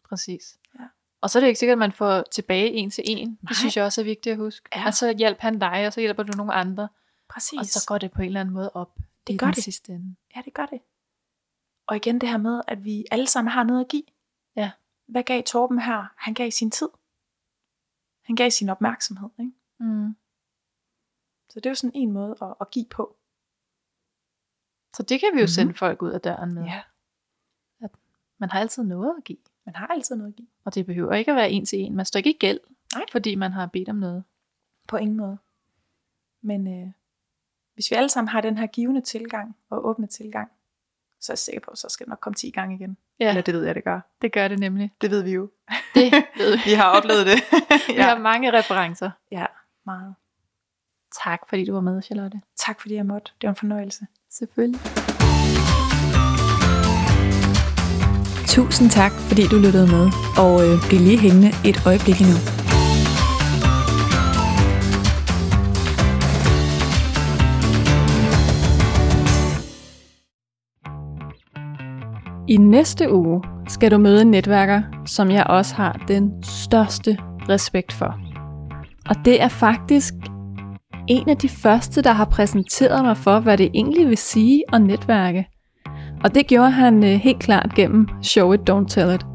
Præcis. Ja. Og så er det ikke sikkert, at man får tilbage en til en. Nej. Det synes jeg også er vigtigt at huske. Ja. Og så hjælper han dig, og så hjælper du nogle andre. Præcis. Og så går det på en eller anden måde op. Det i gør den det. sidste ende. Ja, det gør det. Og igen det her med, at vi alle sammen har noget at give. Ja. Hvad gav Torben her? Han gav sin tid. Han gav sin opmærksomhed. Ikke? Mm. Så det er jo sådan en måde at, at give på. Så det kan vi jo Mhm. sende folk ud af døren med. Ja. Man har altid noget at give. Man har altid noget at give. Og det behøver ikke at være en til en. Man står ikke i gæld, Nej. fordi man har bedt om noget. På ingen måde. Men øh, hvis vi alle sammen har den her givende tilgang og åbne tilgang, så er jeg sikker på, så skal det nok komme 10 gange igen. Ja, Eller det ved jeg, det gør. det gør det nemlig. Det ved vi jo. Det ved vi. Vi har oplevet det. Vi har mange referencer. ja, meget. Tak, fordi du var med, Charlotte. Tak fordi jeg måtte. Det var en fornøjelse. Selvfølgelig. Tusind tak, fordi du lyttede med, og øh, bliv lige hængende et øjeblik endnu. I næste uge skal du møde en netværker, som jeg også har den største respekt for. Og det er faktisk en af de første, der har præsenteret mig for, hvad det egentlig vil sige at netværke. Og det gjorde han øh, helt klart gennem Show It, Don't Tell It.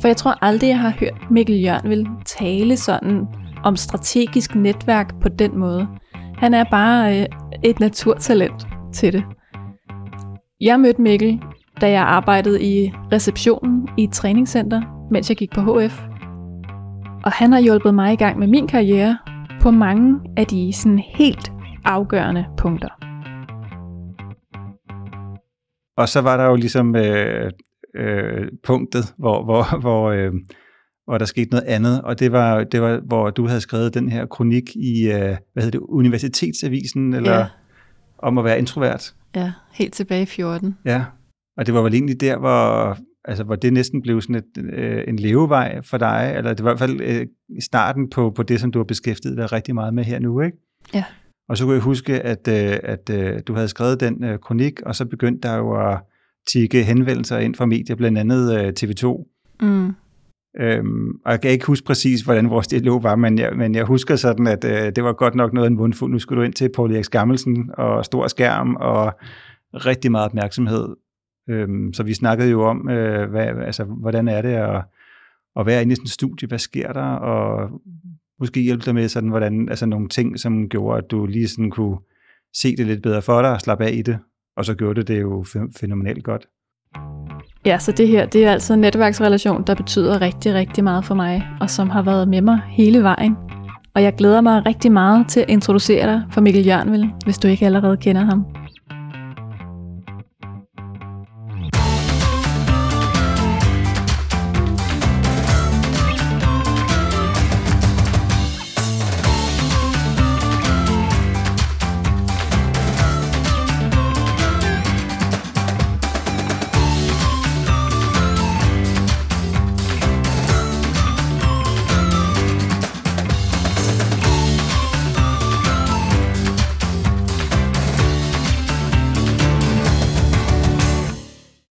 For jeg tror aldrig, jeg har hørt Mikkel Jørn vil tale sådan om strategisk netværk på den måde. Han er bare øh, et naturtalent til det. Jeg mødte Mikkel, da jeg arbejdede i receptionen i et træningscenter, mens jeg gik på HF. Og han har hjulpet mig i gang med min karriere på mange af de sådan helt afgørende punkter. og så var der jo ligesom øh, øh, punktet, hvor, hvor, hvor, øh, hvor der skete noget andet, og det var, det var, hvor du havde skrevet den her kronik i, øh, hvad hedder det, Universitetsavisen, eller Ja. om at være introvert. Ja, helt tilbage i 14. Ja, og det var vel egentlig der, hvor, altså, hvor det næsten blev sådan et, øh, en levevej for dig, eller det var i hvert fald øh, starten på, på det, som du har beskæftiget dig rigtig meget med her nu, ikke? Ja. Og så kunne jeg huske, at, øh, at øh, du havde skrevet den øh, kronik, og så begyndte der jo at tikke henvendelser ind fra medier, blandt andet øh, TV2. Mm. Øhm, og jeg kan ikke huske præcis, hvordan vores dialog var, men jeg, men jeg husker sådan, at øh, det var godt nok noget af en mundfuld. Nu skulle du ind til Paul Erik Skammelsen og stor skærm og rigtig meget opmærksomhed. Øhm, så vi snakkede jo om, øh, hvad, altså, hvordan er det at, at være inde i sådan et studie, hvad sker der, og måske hjælpe dig med sådan, hvordan, altså nogle ting, som gjorde, at du lige sådan kunne se det lidt bedre for dig og slappe af i det, og så gjorde det det jo fæ- fænomenalt godt. Ja, så det her, det er altså en netværksrelation, der betyder rigtig, rigtig meget for mig, og som har været med mig hele vejen. Og jeg glæder mig rigtig meget til at introducere dig for Mikkel Jørnvel, hvis du ikke allerede kender ham.